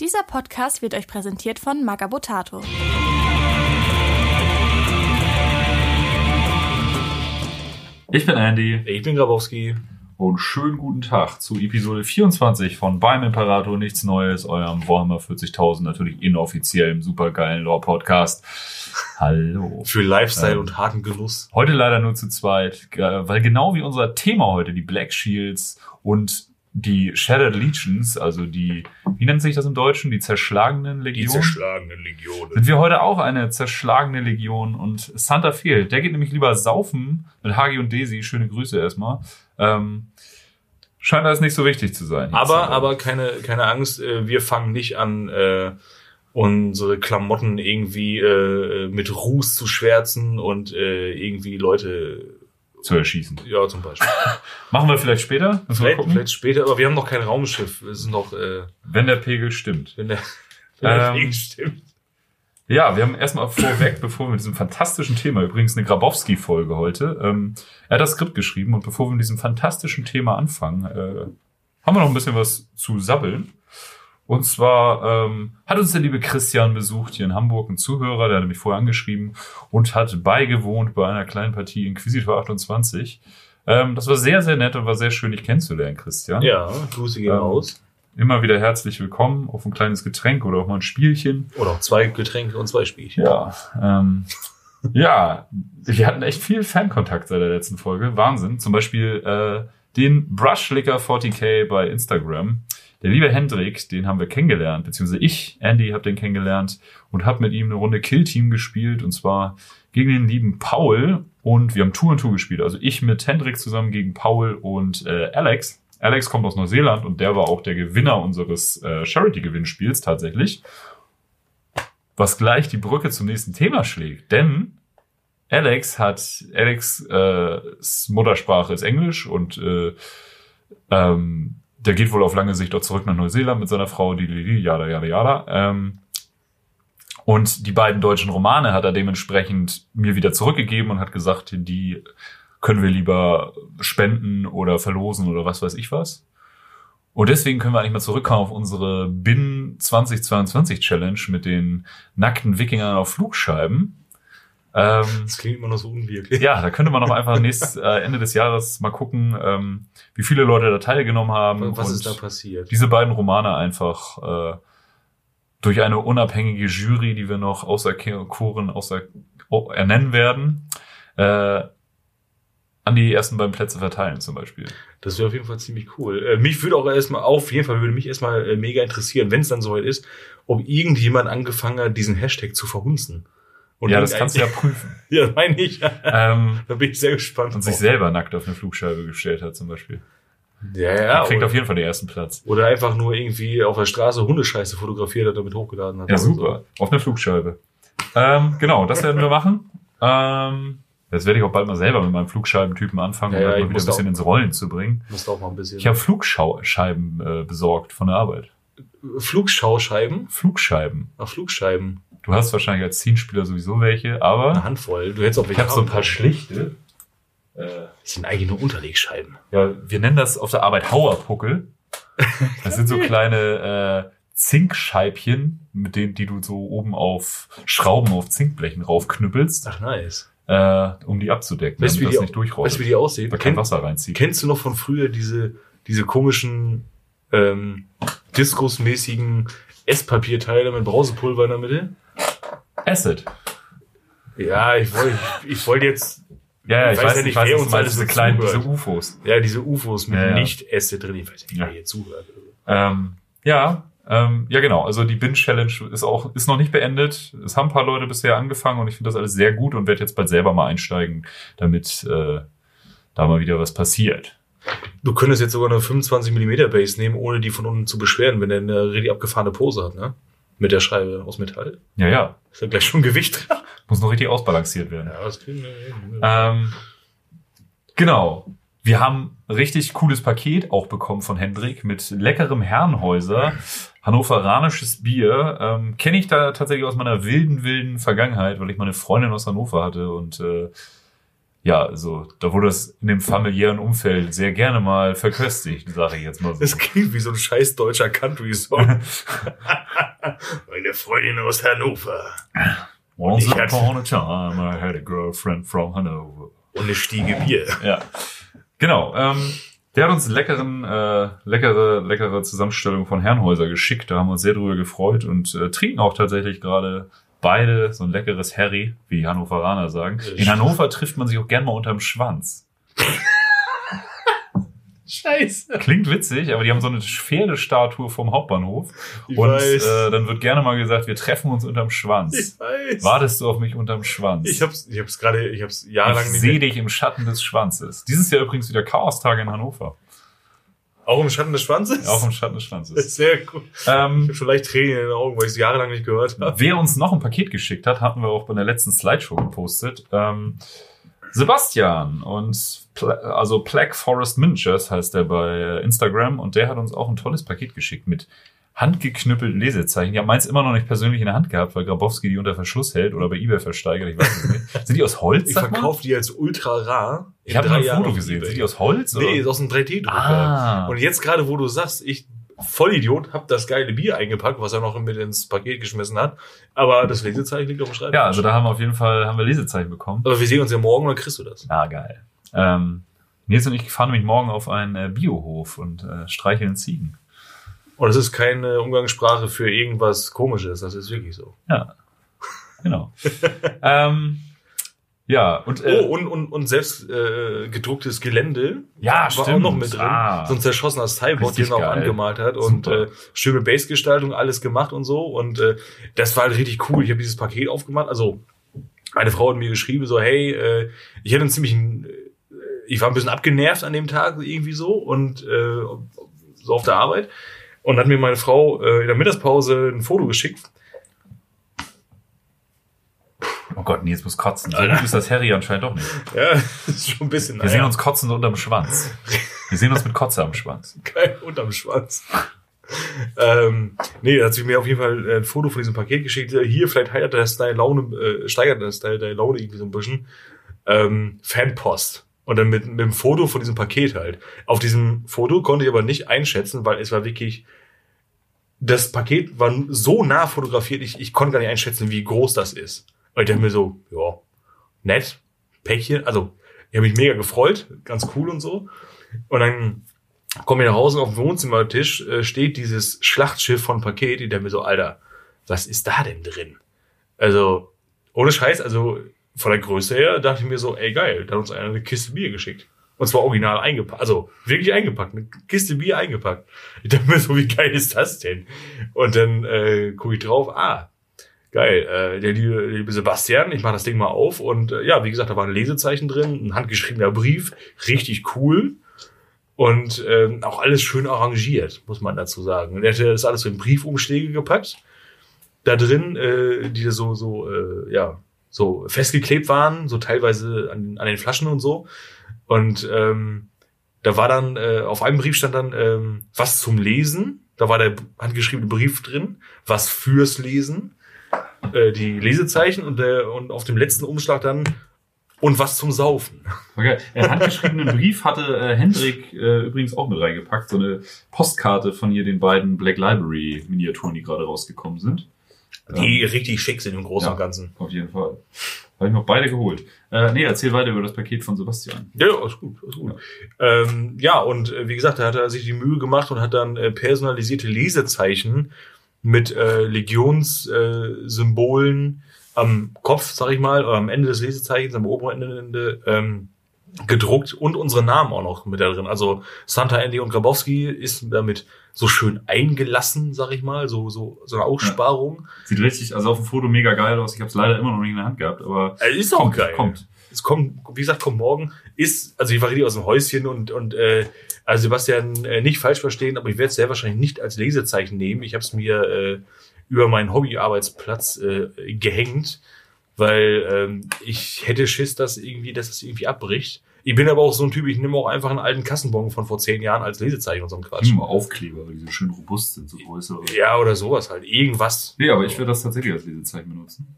Dieser Podcast wird euch präsentiert von Magabotato. Ich bin Andy Ich bin Grabowski. und schönen guten Tag zu Episode 24 von Beim Imperator Nichts Neues, eurem Warhammer 40.000, natürlich inoffiziellen, supergeilen Lore-Podcast. Hallo. Für Lifestyle Ähm. und harten Genuss. Heute leider nur zu zweit, äh, weil genau wie unser Thema heute, die Black Shields und die Shattered Legions, also die, wie nennt sich das im Deutschen, die zerschlagenen Die Legionen, zerschlagenen Legionen. sind wir heute auch eine zerschlagene Legion und Santa fehlt. Der geht nämlich lieber saufen mit Hagi und Daisy. Schöne Grüße erstmal. Ähm, scheint alles nicht so wichtig zu sein. Aber, aber keine, keine Angst, äh, wir fangen nicht an, äh, unsere Klamotten irgendwie äh, mit Ruß zu schwärzen und äh, irgendwie Leute, zu erschießen. ja zum Beispiel. Machen wir vielleicht später. Vielleicht, vielleicht später, aber wir haben noch kein Raumschiff. Es ist noch, äh, Wenn der Pegel stimmt. wenn der, wenn der Ähm, Pegel stimmt. Ja, wir haben erstmal vorweg, bevor wir mit diesem fantastischen Thema, übrigens eine Grabowski-Folge heute, ähm, er hat das Skript geschrieben und bevor wir mit diesem fantastischen Thema anfangen, äh, haben wir noch ein bisschen was zu sabbeln. Und zwar ähm, hat uns der liebe Christian besucht hier in Hamburg, ein Zuhörer, der hat mich vorher angeschrieben und hat beigewohnt bei einer kleinen Partie Inquisitor 28. Ähm, das war sehr, sehr nett und war sehr schön, dich kennenzulernen, Christian. Ja, Grüße gehen Ähm, raus. Immer wieder herzlich willkommen auf ein kleines Getränk oder auch mal ein Spielchen. Oder auch zwei Getränke und zwei Spielchen. Ja, ähm, ja, wir hatten echt viel Fankontakt seit der letzten Folge. Wahnsinn. Zum Beispiel äh, den Brushlicker 40k bei Instagram. Der liebe Hendrik, den haben wir kennengelernt, beziehungsweise ich, Andy, habe den kennengelernt und habe mit ihm eine Runde Killteam gespielt und zwar gegen den lieben Paul und wir haben Tour und Tour gespielt. Also ich mit Hendrik zusammen gegen Paul und äh, Alex. Alex kommt aus Neuseeland und der war auch der Gewinner unseres äh, Charity-Gewinnspiels tatsächlich was gleich die Brücke zum nächsten Thema schlägt. Denn Alex hat, Alex äh, Muttersprache ist Englisch und äh, ähm, der geht wohl auf lange Sicht auch zurück nach Neuseeland mit seiner Frau, die Lili, jada, jada, jada. Ähm, und die beiden deutschen Romane hat er dementsprechend mir wieder zurückgegeben und hat gesagt, die können wir lieber spenden oder verlosen oder was weiß ich was. Und deswegen können wir eigentlich mal zurückkommen auf unsere BIN 2022 Challenge mit den nackten Wikingern auf Flugscheiben. Ähm, Das klingt immer noch so unwirklich. ja, da könnte man noch einfach nächst, äh, Ende des Jahres mal gucken, ähm, wie viele Leute da teilgenommen haben. Was und ist da passiert? diese beiden Romane einfach äh, durch eine unabhängige Jury, die wir noch außer oh, ernennen werden, äh, an die ersten beiden Plätze verteilen zum Beispiel. Das wäre auf jeden Fall ziemlich cool. Äh, mich würde auch erstmal, auf jeden Fall würde mich erstmal äh, mega interessieren, wenn es dann soweit ist, ob irgendjemand angefangen hat, diesen Hashtag zu verhunzen. Und ja, das kannst du ja prüfen. ja, meine ich. ähm, da bin ich sehr gespannt. und sich selber nackt auf eine Flugscheibe gestellt hat zum Beispiel. Ja, Er ja. kriegt Oder, auf jeden Fall den ersten Platz. oder einfach nur irgendwie auf der Straße Hundescheiße fotografiert hat, damit hochgeladen hat. Ja, oder so. super. Auf eine Flugscheibe. Ähm, genau, das werden wir machen. Ähm, jetzt werde ich auch bald mal selber mit meinem Flugscheibentypen anfangen, Ja, um ja, das mal wieder ein bisschen auch- ins Rollen zu bringen. Musst auch mal ein bisschen. Ich habe Flugscheiben äh, besorgt von der Arbeit. Flugschauscheiben. Flugscheiben. Ach, Flugscheiben. Du hast wahrscheinlich als Teamspieler sowieso welche, Eine aber Handvoll. Du hättest auch ich welche habe so ein paar schlichte. Äh, Das sind eigentlich nur Unterlegscheiben. ja, wir nennen das auf der Arbeit Hauerpuckel. Das sind so kleine äh, Zinkscheibchen, mit denen, die du so oben auf Schrauben auf Zinkblechen raufknüppelst, Ach, nice. äh, um die abzudecken, Weißt damit die, das nicht durchrollt. weißt du, wie die aussehen? da kein Wasser reinzieht. kennst du noch von früher diese, diese komischen ähm, Diskusmäßigen Esspapierteile mit Brausepulver in der Mitte? Acid. Ja, ich wollte ich, ich wollte jetzt Ja, ja, Ich weiß weiß, ja nicht, wer uns alles diese so kleinen, diese UFOs. ja diese UFOs mit Ja. Nicht-Äste drin. Ich weiß nicht, Ja. wer hier zuhört. Ähm, ja, ähm, ja genau. Also die Bin-Challenge ist auch ist noch nicht beendet. Es haben ein paar Leute bisher angefangen und ich finde das alles sehr gut und werde jetzt bald selber mal einsteigen, damit äh, da mal wieder was passiert. Du könntest jetzt sogar eine 25 mm Base nehmen, ohne die von unten zu beschweren, wenn er eine richtig abgefahrene Pose hat, ne? Mit der Scheibe aus Metall. Ja, ja. Ist ja gleich schon Gewicht drin. Muss noch richtig ausbalanciert werden. Ja, das kriegen wir hin. Ähm, genau. Wir haben richtig cooles Paket auch bekommen von Hendrik mit leckerem Herrenhäuser, hannoveranisches Bier. Ähm, Kenne ich da tatsächlich aus meiner wilden, wilden Vergangenheit, weil ich meine Freundin aus Hannover hatte und äh, ja, also da wurde es in dem familiären Umfeld sehr gerne mal verköstigt, sage ich jetzt mal so. Das klingt wie so ein scheiß deutscher Country-Song. Meine Freundin aus Hannover. Once upon a time I had a girlfriend from Hanover. Und eine Stiege Bier. Ja, genau. Ähm, der hat uns leckeren, äh, leckere, leckere Zusammenstellung von Herrenhäuser geschickt. Da haben wir uns sehr drüber gefreut und äh, trinken auch tatsächlich gerade beide so ein leckeres Harry, wie Hannoveraner sagen. In Hannover trifft man sich auch gern mal unterm Schwanz. Scheiße. Klingt witzig, aber die haben so eine Pferdestatue vom Hauptbahnhof. Ich und äh, dann wird gerne mal gesagt, wir treffen uns unterm Schwanz. Ich weiß. Wartest du auf mich unterm Schwanz? Ich hab's, ich hab's gerade, ich hab's jahrelang ich nicht sehe mehr. dich im Schatten des Schwanzes. Dieses Jahr übrigens wieder Chaostage in Hannover. Auch im Schatten des Schwanzes? Auch im Schatten des Schwanzes. sehr gut. Ich Ähm, habe schon leicht Tränen in den Augen, weil ich es jahrelang nicht gehört habe. wer uns noch ein Paket geschickt hat, hatten wir auch bei der letzten Slideshow gepostet. Ähm, Sebastian und Pla also Plague Forest Miniatures heißt der bei Instagram und der hat uns auch ein tolles Paket geschickt mit handgeknüppelten Lesezeichen. Ich habe meins immer noch nicht persönlich in der Hand gehabt, weil Grabowski die unter Verschluss hält oder bei eBay versteigert. Ich weiß es nicht. Sind die aus Holz? Ich verkaufe die als ultra rar. Ich habe ein Foto gesehen. Sind die aus Holz? Nee, oder? ist aus einem 3D-Drucker. Ah. Und jetzt gerade, wo du sagst, ich Vollidiot, hab das geile Bier eingepackt, was er noch mit ins Paket geschmissen hat. Aber das Lesezeichen liegt auf dem Schreibtisch. Ja, also da haben wir auf jeden Fall haben wir Lesezeichen bekommen. Aber wir sehen uns ja morgen, dann kriegst du das. Ah, geil. Ähm, Nils und ich fahren nämlich morgen auf einen äh, Biohof und äh, streicheln Ziegen. Und das ist keine Umgangssprache für irgendwas Komisches. Das ist wirklich so. Ja, genau. ähm, ja, und äh, Oh, und, und, und selbst äh, gedrucktes Gelände Ja, war stimmt. auch noch mit drin. Ah. So ein zerschossener Richtig den er auch angemalt hat. Und Super. äh, schöne Bassgestaltung, alles gemacht und so. Und äh, das war halt richtig cool. Ich habe dieses Paket aufgemacht. Also eine Frau hat mir geschrieben, so, hey, äh, ich hatte einen ziemlichen, äh, ich war ein bisschen abgenervt an dem Tag irgendwie so und äh, so auf der Arbeit. Und hat mir meine Frau äh, in der Mittagspause ein Foto geschickt. oh Gott, Nils muss kotzen. So Alter. gut ist das Harry anscheinend doch nicht. Ja, das ist schon ein bisschen Wir sehen uns kotzend unterm Schwanz. Wir sehen uns mit Kotze am Schwanz. geil unterm Schwanz. ähm, nee, da hat sie mir auf jeden Fall äh, ein Foto von diesem Paket geschickt. Hier, vielleicht heiratet das deine Laune, äh, steigert das deine, deine Laune irgendwie so ein bisschen. Ähm, Fanpost. Und dann mit, mit dem Foto von diesem Paket halt. Auf diesem Foto konnte ich aber nicht einschätzen, weil es war wirklich, das Paket war so nah fotografiert, ich, ich konnte gar nicht einschätzen, wie groß das ist. Und ich dachte mir so, ja, nett, Päckchen, also, ich habe mich mega gefreut, ganz cool und so. Und dann komme ich nach Hause und auf dem Wohnzimmertisch äh, steht dieses Schlachtschiff von Paket, und der mir so, Alter, was ist da denn drin? Also, ohne Scheiß, also von der Größe her dachte ich mir so, ey geil, da hat uns einer eine Kiste Bier geschickt. Und zwar original eingepackt, also wirklich eingepackt, eine Kiste Bier eingepackt. Ich dachte mir so, wie geil ist das denn? Und dann äh, gucke ich drauf, ah, geil, äh, der liebe, liebe Sebastian, ich mache das Ding mal auf und äh, ja, wie gesagt, da war ein Lesezeichen drin, ein handgeschriebener Brief, richtig cool. Und ähm, auch alles schön arrangiert, muss man dazu sagen. Und er hätte das alles so in Briefumschläge gepackt. Da drin, äh, die so, so, äh, ja, so festgeklebt waren, so teilweise an, an den Flaschen und so. Und ähm, da war dann, äh, auf einem Brief stand dann ähm, was zum Lesen. Da war der handgeschriebene Brief drin, was fürs Lesen, äh, die Lesezeichen und, der, und auf dem letzten Umschlag dann und was zum Saufen. Okay. Einen handgeschriebenen Brief hatte äh, Hendrik äh, übrigens auch mit reingepackt. So eine Postkarte von hier den beiden Black Library Miniaturen, die gerade rausgekommen sind. Die richtig schick sind im Großen Ja. und Ganzen. Auf jeden Fall. Habe ich noch beide geholt. Äh, nee, erzähl weiter über das Paket von Sebastian. Ja, ja, alles gut, alles gut. Ja, ähm, ja und äh, wie gesagt, da hat er sich die Mühe gemacht und hat dann äh, personalisierte Lesezeichen mit äh, Legionssymbolen äh, Symbolen am Kopf, sag ich mal, oder am Ende des Lesezeichens, am oberen Ende ähm, gedruckt und unsere Namen auch noch mit da drin. Also Santa Andy und Grabowski ist damit so schön eingelassen, sag ich mal, so so so eine Aussparung. Sieht richtig, also auf dem Foto mega geil aus. Ich habe es leider immer noch nicht in der Hand gehabt, aber Äh, ist auch kommt, geil. kommt. es kommt, wie gesagt, kommt morgen. Ist, also ich war richtig aus dem Häuschen und, und äh, also Sebastian, äh, nicht falsch verstehen, aber ich werde es sehr wahrscheinlich nicht als Lesezeichen nehmen. Ich habe es mir äh, über meinen Hobbyarbeitsplatz äh, gehängt, weil ähm, ich hätte Schiss, dass irgendwie, dass es irgendwie abbricht. Ich bin aber auch so ein Typ, ich nehme auch einfach einen alten Kassenbon von vor zehn Jahren als Lesezeichen und so ein Quatsch. Immer Aufkleber, weil die so schön robust sind, so größere. Ja, oder sowas halt. Irgendwas. Nee, aber ich würde das tatsächlich als Lesezeichen benutzen.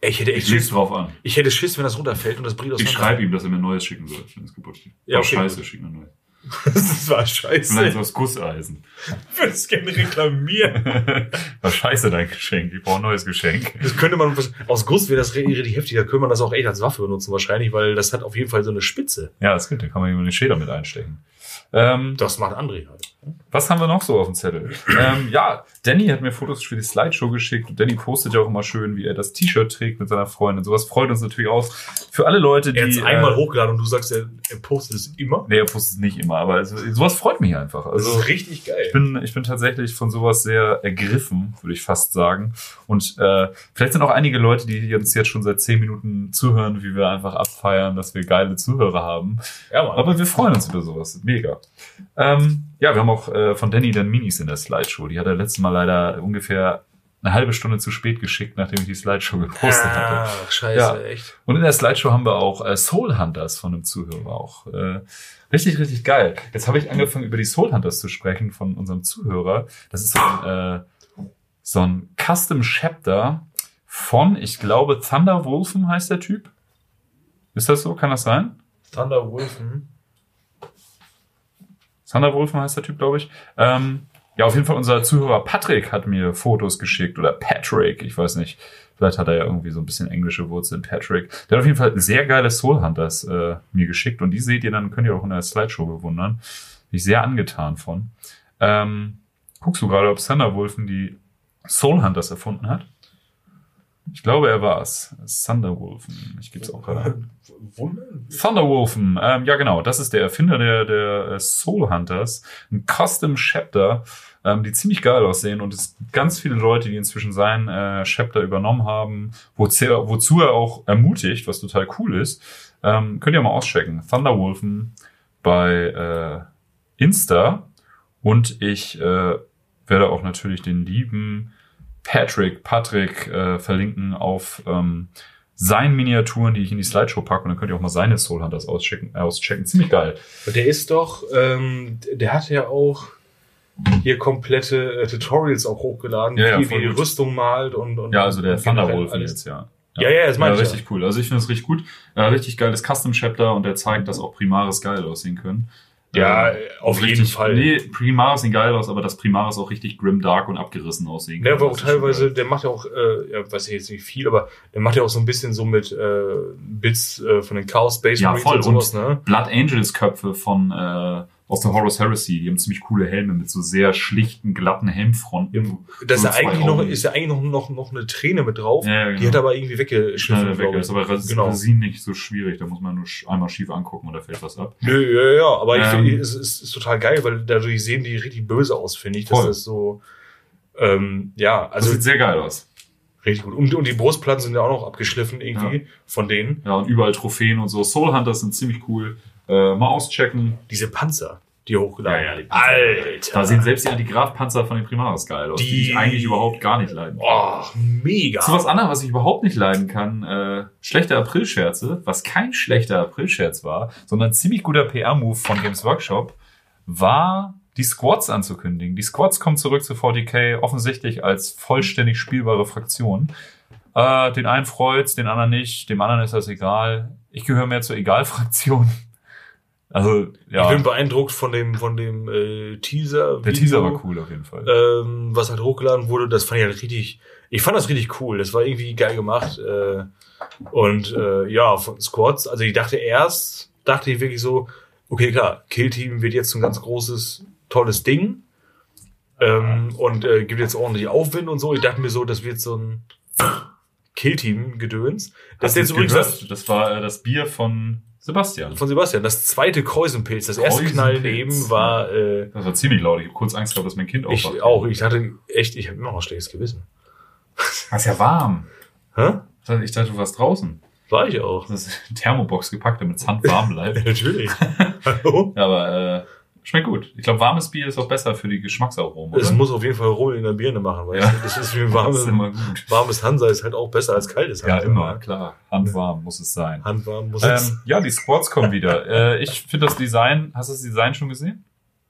Ich hätte echt Ich Schiss. drauf an. Ich hätte Schiss, wenn das runterfällt und das bricht Ich schreibe ihm, dass er mir ein neues schicken soll, wenn es kaputt geht. Ja, okay, scheiße, gut. schick mir ein neues. das war scheiße. aus Gusseisen. Ich würde es gerne reklamieren. War scheiße dein Geschenk. Ich brauche ein neues Geschenk. Das könnte man, aus Guss wäre das richtig heftig, da könnte man das auch echt als Waffe benutzen wahrscheinlich, weil das hat auf jeden Fall so eine Spitze. Ja, das geht. Da kann man ihm den Schäder mit einstecken. Ähm, Das macht André halt. was haben wir noch so auf dem Zettel? ähm, ja, Danny hat mir Fotos für die Slideshow geschickt. Und Danny postet ja auch immer schön, wie er das T-Shirt trägt mit seiner Freundin. Sowas freut uns natürlich aus. Für alle Leute, die... Er hat es einmal äh, hochgeladen und du sagst, er, er postet es immer. Nee, er postet es nicht immer, aber also, sowas freut mich einfach. Das Also ist richtig geil. ich bin, ich bin tatsächlich von sowas sehr ergriffen, würde ich fast sagen. Und äh, vielleicht sind auch einige Leute, die uns jetzt schon seit zehn Minuten zuhören, wie wir einfach abfeiern, dass wir geile Zuhörer haben. ja, Mann. Aber wir freuen uns über sowas. Mega. Ähm, ja, wir haben auch äh, von Danny dann Minis in der Slideshow. Die hat er letztes Mal leider ungefähr eine halbe Stunde zu spät geschickt, nachdem ich die Slideshow gepostet hatte. Ach, scheiße, Ja. echt. Und in der Slideshow haben wir auch äh, Soul Hunters von einem Zuhörer auch. Äh, richtig, richtig geil. Jetzt habe ich angefangen, über die Soul Hunters zu sprechen von unserem Zuhörer. Das ist so ein, äh, so ein Custom Chapter von, ich glaube, Thunderwolfen heißt der Typ. Ist das so? Kann das sein? Thunderwolf, hm? Thunderwolfen heißt der Typ, glaube ich. Ähm, ja, auf jeden Fall unser Zuhörer Patrick hat mir Fotos geschickt oder Patrick, ich weiß nicht. Vielleicht hat er ja irgendwie so ein bisschen englische Wurzeln, Patrick. Der hat auf jeden Fall sehr geile Soul Hunters äh, mir geschickt und die seht ihr dann, könnt ihr auch in der Slideshow bewundern. Bin ich sehr angetan von. Ähm, guckst du gerade, ob Thunderwolfen die Soul Hunters erfunden hat? Ich glaube, er war's. Thunderwolfen. Ich gebe es auch gerade an. Thunderwolfen, ähm, ja genau, das ist der Erfinder der, der äh, Soul Hunters, ein Custom Chapter, ähm, die ziemlich geil aussehen und es gibt ganz viele Leute, die inzwischen sein äh, Chapter übernommen haben, wozu, er- wozu er auch ermutigt, was total cool ist. Ähm, könnt ihr mal auschecken. Thunderwolfen bei äh, Insta und ich äh, werde auch natürlich den lieben Patrick, Patrick äh, verlinken auf ähm, seinen Miniaturen, die ich in die Slideshow packe und dann könnt ihr auch mal seine Soul Hunters auschecken. auschecken. Ziemlich geil. Der ist doch, ähm, der hat ja auch hier komplette äh, Tutorials auch hochgeladen, Ja, ja, wie, die. Rüstung malt und, und Ja, also der und Thunderwolf jetzt, ja. Ja, ja, das meine ja, ich ja. richtig cool. Also ich finde es richtig gut. Äh, richtig geiles Custom Chapter und der zeigt, dass auch Primaris geil aussehen können. Ja, Ähm, auf jeden richtig, Fall. Nee, Primaris sehen geil aus, aber dass Primaris auch richtig grim, dark und abgerissen aussehen Ja, aber auch das teilweise, der macht ja auch, äh, ja, weiß ich jetzt nicht viel, aber der macht ja auch so ein bisschen so mit äh, Bits äh, von den Chaos Space Ja, Marines voll. und sowas, ne? Blood Angels Köpfe von äh, aus der Horus Heresy, die haben ziemlich coole Helme mit so sehr schlichten, glatten Helmfronten. Da ist ja eigentlich noch, ist ja eigentlich noch, noch, noch eine Träne mit drauf. Ja, ja, genau. Die hat er aber irgendwie weggeschliffen, Schnell weg. Das ich. ist aber Res Genau. Resin nicht so schwierig. Da muss man nur einmal schief angucken und da fällt was ab. Nö, ja, ja, aber ich Ähm, finde, es ist, ist total geil, weil dadurch sehen die richtig böse aus, finde ich. Dass Voll. das so, ähm, ja, Das also sieht sehr geil aus. richtig gut. Und, und die Brustplatten sind ja auch noch abgeschliffen irgendwie von denen. Ja, und überall Trophäen und so. Soul Hunters sind ziemlich cool. Äh, mal auschecken. Diese Panzer, die hochgeladen Ja, ja, die. Alter. Da sehen selbst die Antigraf-Panzer von den Primaris geil aus, die, Die- ich eigentlich überhaupt gar nicht leiden kann. Oh, mega. Zu was anderem, was ich überhaupt nicht leiden kann, äh, schlechte Aprilscherze, was kein schlechter Aprilscherz war, sondern ein ziemlich guter PR-Move von Games Workshop, war die Squads anzukündigen. Die Squads kommen zurück zu 40k, offensichtlich als vollständig spielbare Fraktion. Äh, den einen freut's, den anderen nicht, dem anderen ist das egal. Ich gehöre mehr zur Egal-Fraktion. Also, ja, Ich bin beeindruckt von dem, von dem äh, Teaser. der Teaser war cool auf jeden Fall. ähm, was halt hochgeladen wurde, das fand ich halt richtig, ich fand das richtig cool. Das war irgendwie geil gemacht. Äh, und äh, ja, von Squads, also ich dachte erst, dachte ich wirklich so, okay, klar, Killteam wird jetzt so ein ganz großes, tolles Ding. Ähm, und äh, gibt jetzt ordentlich Aufwind und so. Ich dachte mir so, das wird so ein Killteam-Gedöns. Das ist Hast du jetzt übrigens das, gehört? das war äh, das Bier von Sebastian. von Sebastian, das zweite Kreuzenpilz. Das erste Kreuzenpilz. eben war äh, Das war ziemlich laut. Ich habe kurz Angst gehabt, dass mein Kind ich aufwacht. auch. Ich hatte echt, ich habe immer noch ein schlechtes Gewissen. Das ist ja warm. Hä? Ich dachte, du warst draußen. War ich auch. Das ist eine Thermobox gepackt, damit es handwarm bleibt. Natürlich. Hallo? Ja, aber äh, schmeckt gut. Ich glaube, warmes Bier ist auch besser für die Geschmacksaromen. Es muss auf jeden Fall Rummel in der Birne machen, weil Ja. das ist wie warmes, ist immer gut. warmes Hansa ist halt auch besser als kaltes Ja, Hansa. immer, klar. Handwarm muss es sein. Handwarm muss es. Ähm, ja, die Squads kommen wieder. äh, ich finde das Design, hast du das Design schon gesehen?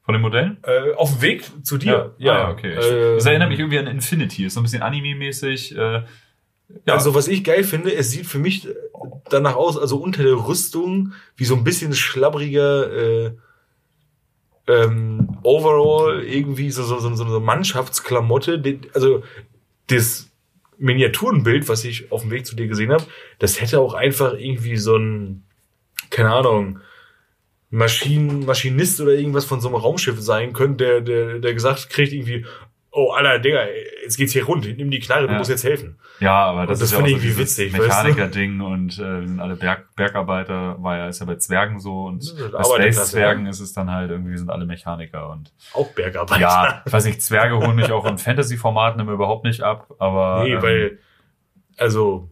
Von den Modellen? Äh, auf dem Weg zu dir. ja, Ah, ja, okay. Äh, das erinnert mich irgendwie an Infinity. Ist so ein bisschen Anime-mäßig. Äh, Ja. Also was ich geil finde, es sieht für mich danach aus, also unter der Rüstung, wie so ein bisschen schlabbriger äh, ähm, Overall, irgendwie so, so, so, so eine Mannschaftsklamotte. Also das Miniaturenbild, was ich auf dem Weg zu dir gesehen habe, das hätte auch einfach irgendwie so ein, keine Ahnung, Maschinen, Maschinist oder irgendwas von so einem Raumschiff sein können, der, der, der gesagt kriegt irgendwie, oh, Alter, Digga, jetzt geht's hier rund, nimm die Knarre, du Ja. musst jetzt helfen. Ja, aber das, Und das ist ja finde auch ich irgendwie witzig? Mechaniker-Ding und äh, wir sind alle Berg Bergarbeiter, war ja, ist ja bei Zwergen so und ist bei Space-Zwergen ist es dann halt irgendwie, wir sind alle Mechaniker und Auch Bergarbeiter. ja, ich weiß nicht, Zwerge holen mich auch in Fantasy-Formaten immer überhaupt nicht ab, aber Nee, ähm, weil, also,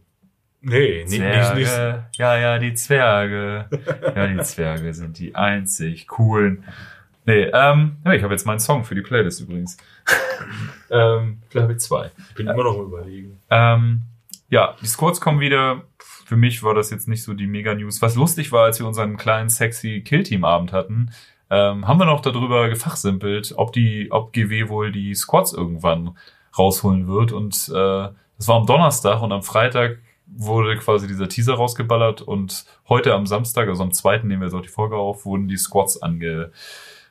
nee, nicht, nicht, Zwerge, nicht, ja, ja, die Zwerge. Ja, die Zwerge sind die einzig coolen. Nee, ähm, ich habe jetzt meinen Song für die Playlist übrigens. ähm, vielleicht habe ich zwei. ich bin immer noch am überlegen. Ähm, ja, die Squads kommen wieder. Für mich war das jetzt nicht so die Mega-News. Was lustig war, als wir unseren kleinen sexy Kill-Team-Abend hatten, ähm, haben wir noch darüber gefachsimpelt, ob die, ob GW wohl die Squads irgendwann rausholen wird. Und äh, das war am Donnerstag und am Freitag wurde quasi dieser Teaser rausgeballert und heute am Samstag, also am zweiten nehmen wir jetzt auch die Folge auf, wurden die Squads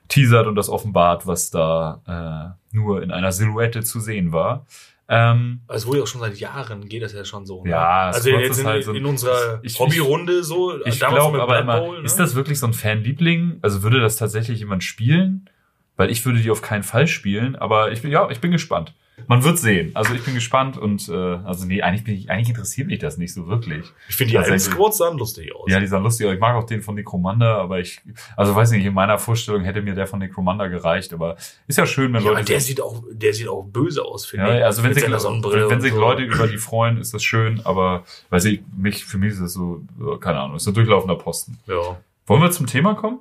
angeteasert und das offenbart, was da äh, nur in einer Silhouette zu sehen war. Ähm, Also wurde ja auch schon seit Jahren, geht das ja schon so. ne? Ja, also jetzt ist in, halt so in unserer ich- Hobbyrunde so. Ich glaube aber immer, Bowl, ne? ist das wirklich so ein Fanliebling? Also würde das tatsächlich jemand spielen? Weil ich würde die auf keinen Fall spielen, aber ich bin, ja, ich bin gespannt. Man wird sehen. Also ich bin gespannt und äh, also nee, eigentlich bin ich, eigentlich interessiert mich das nicht so wirklich. Ich finde die alten. Squads sahen lustig aus. Ja, die sahen lustig aus. Ich mag auch den von Necromanda, aber ich, also weiß nicht, in meiner Vorstellung hätte mir der von Necromanda gereicht, aber ist ja schön, wenn Ja, Leute. aber der sieht auch, der sieht auch böse aus, finde ich. ja, also wenn sich, wenn sich so. Leute über die freuen, ist das schön, aber weiß ich, mich, für mich ist das so, keine Ahnung, ist so durchlaufender Posten. Ja. Wollen wir zum Thema kommen?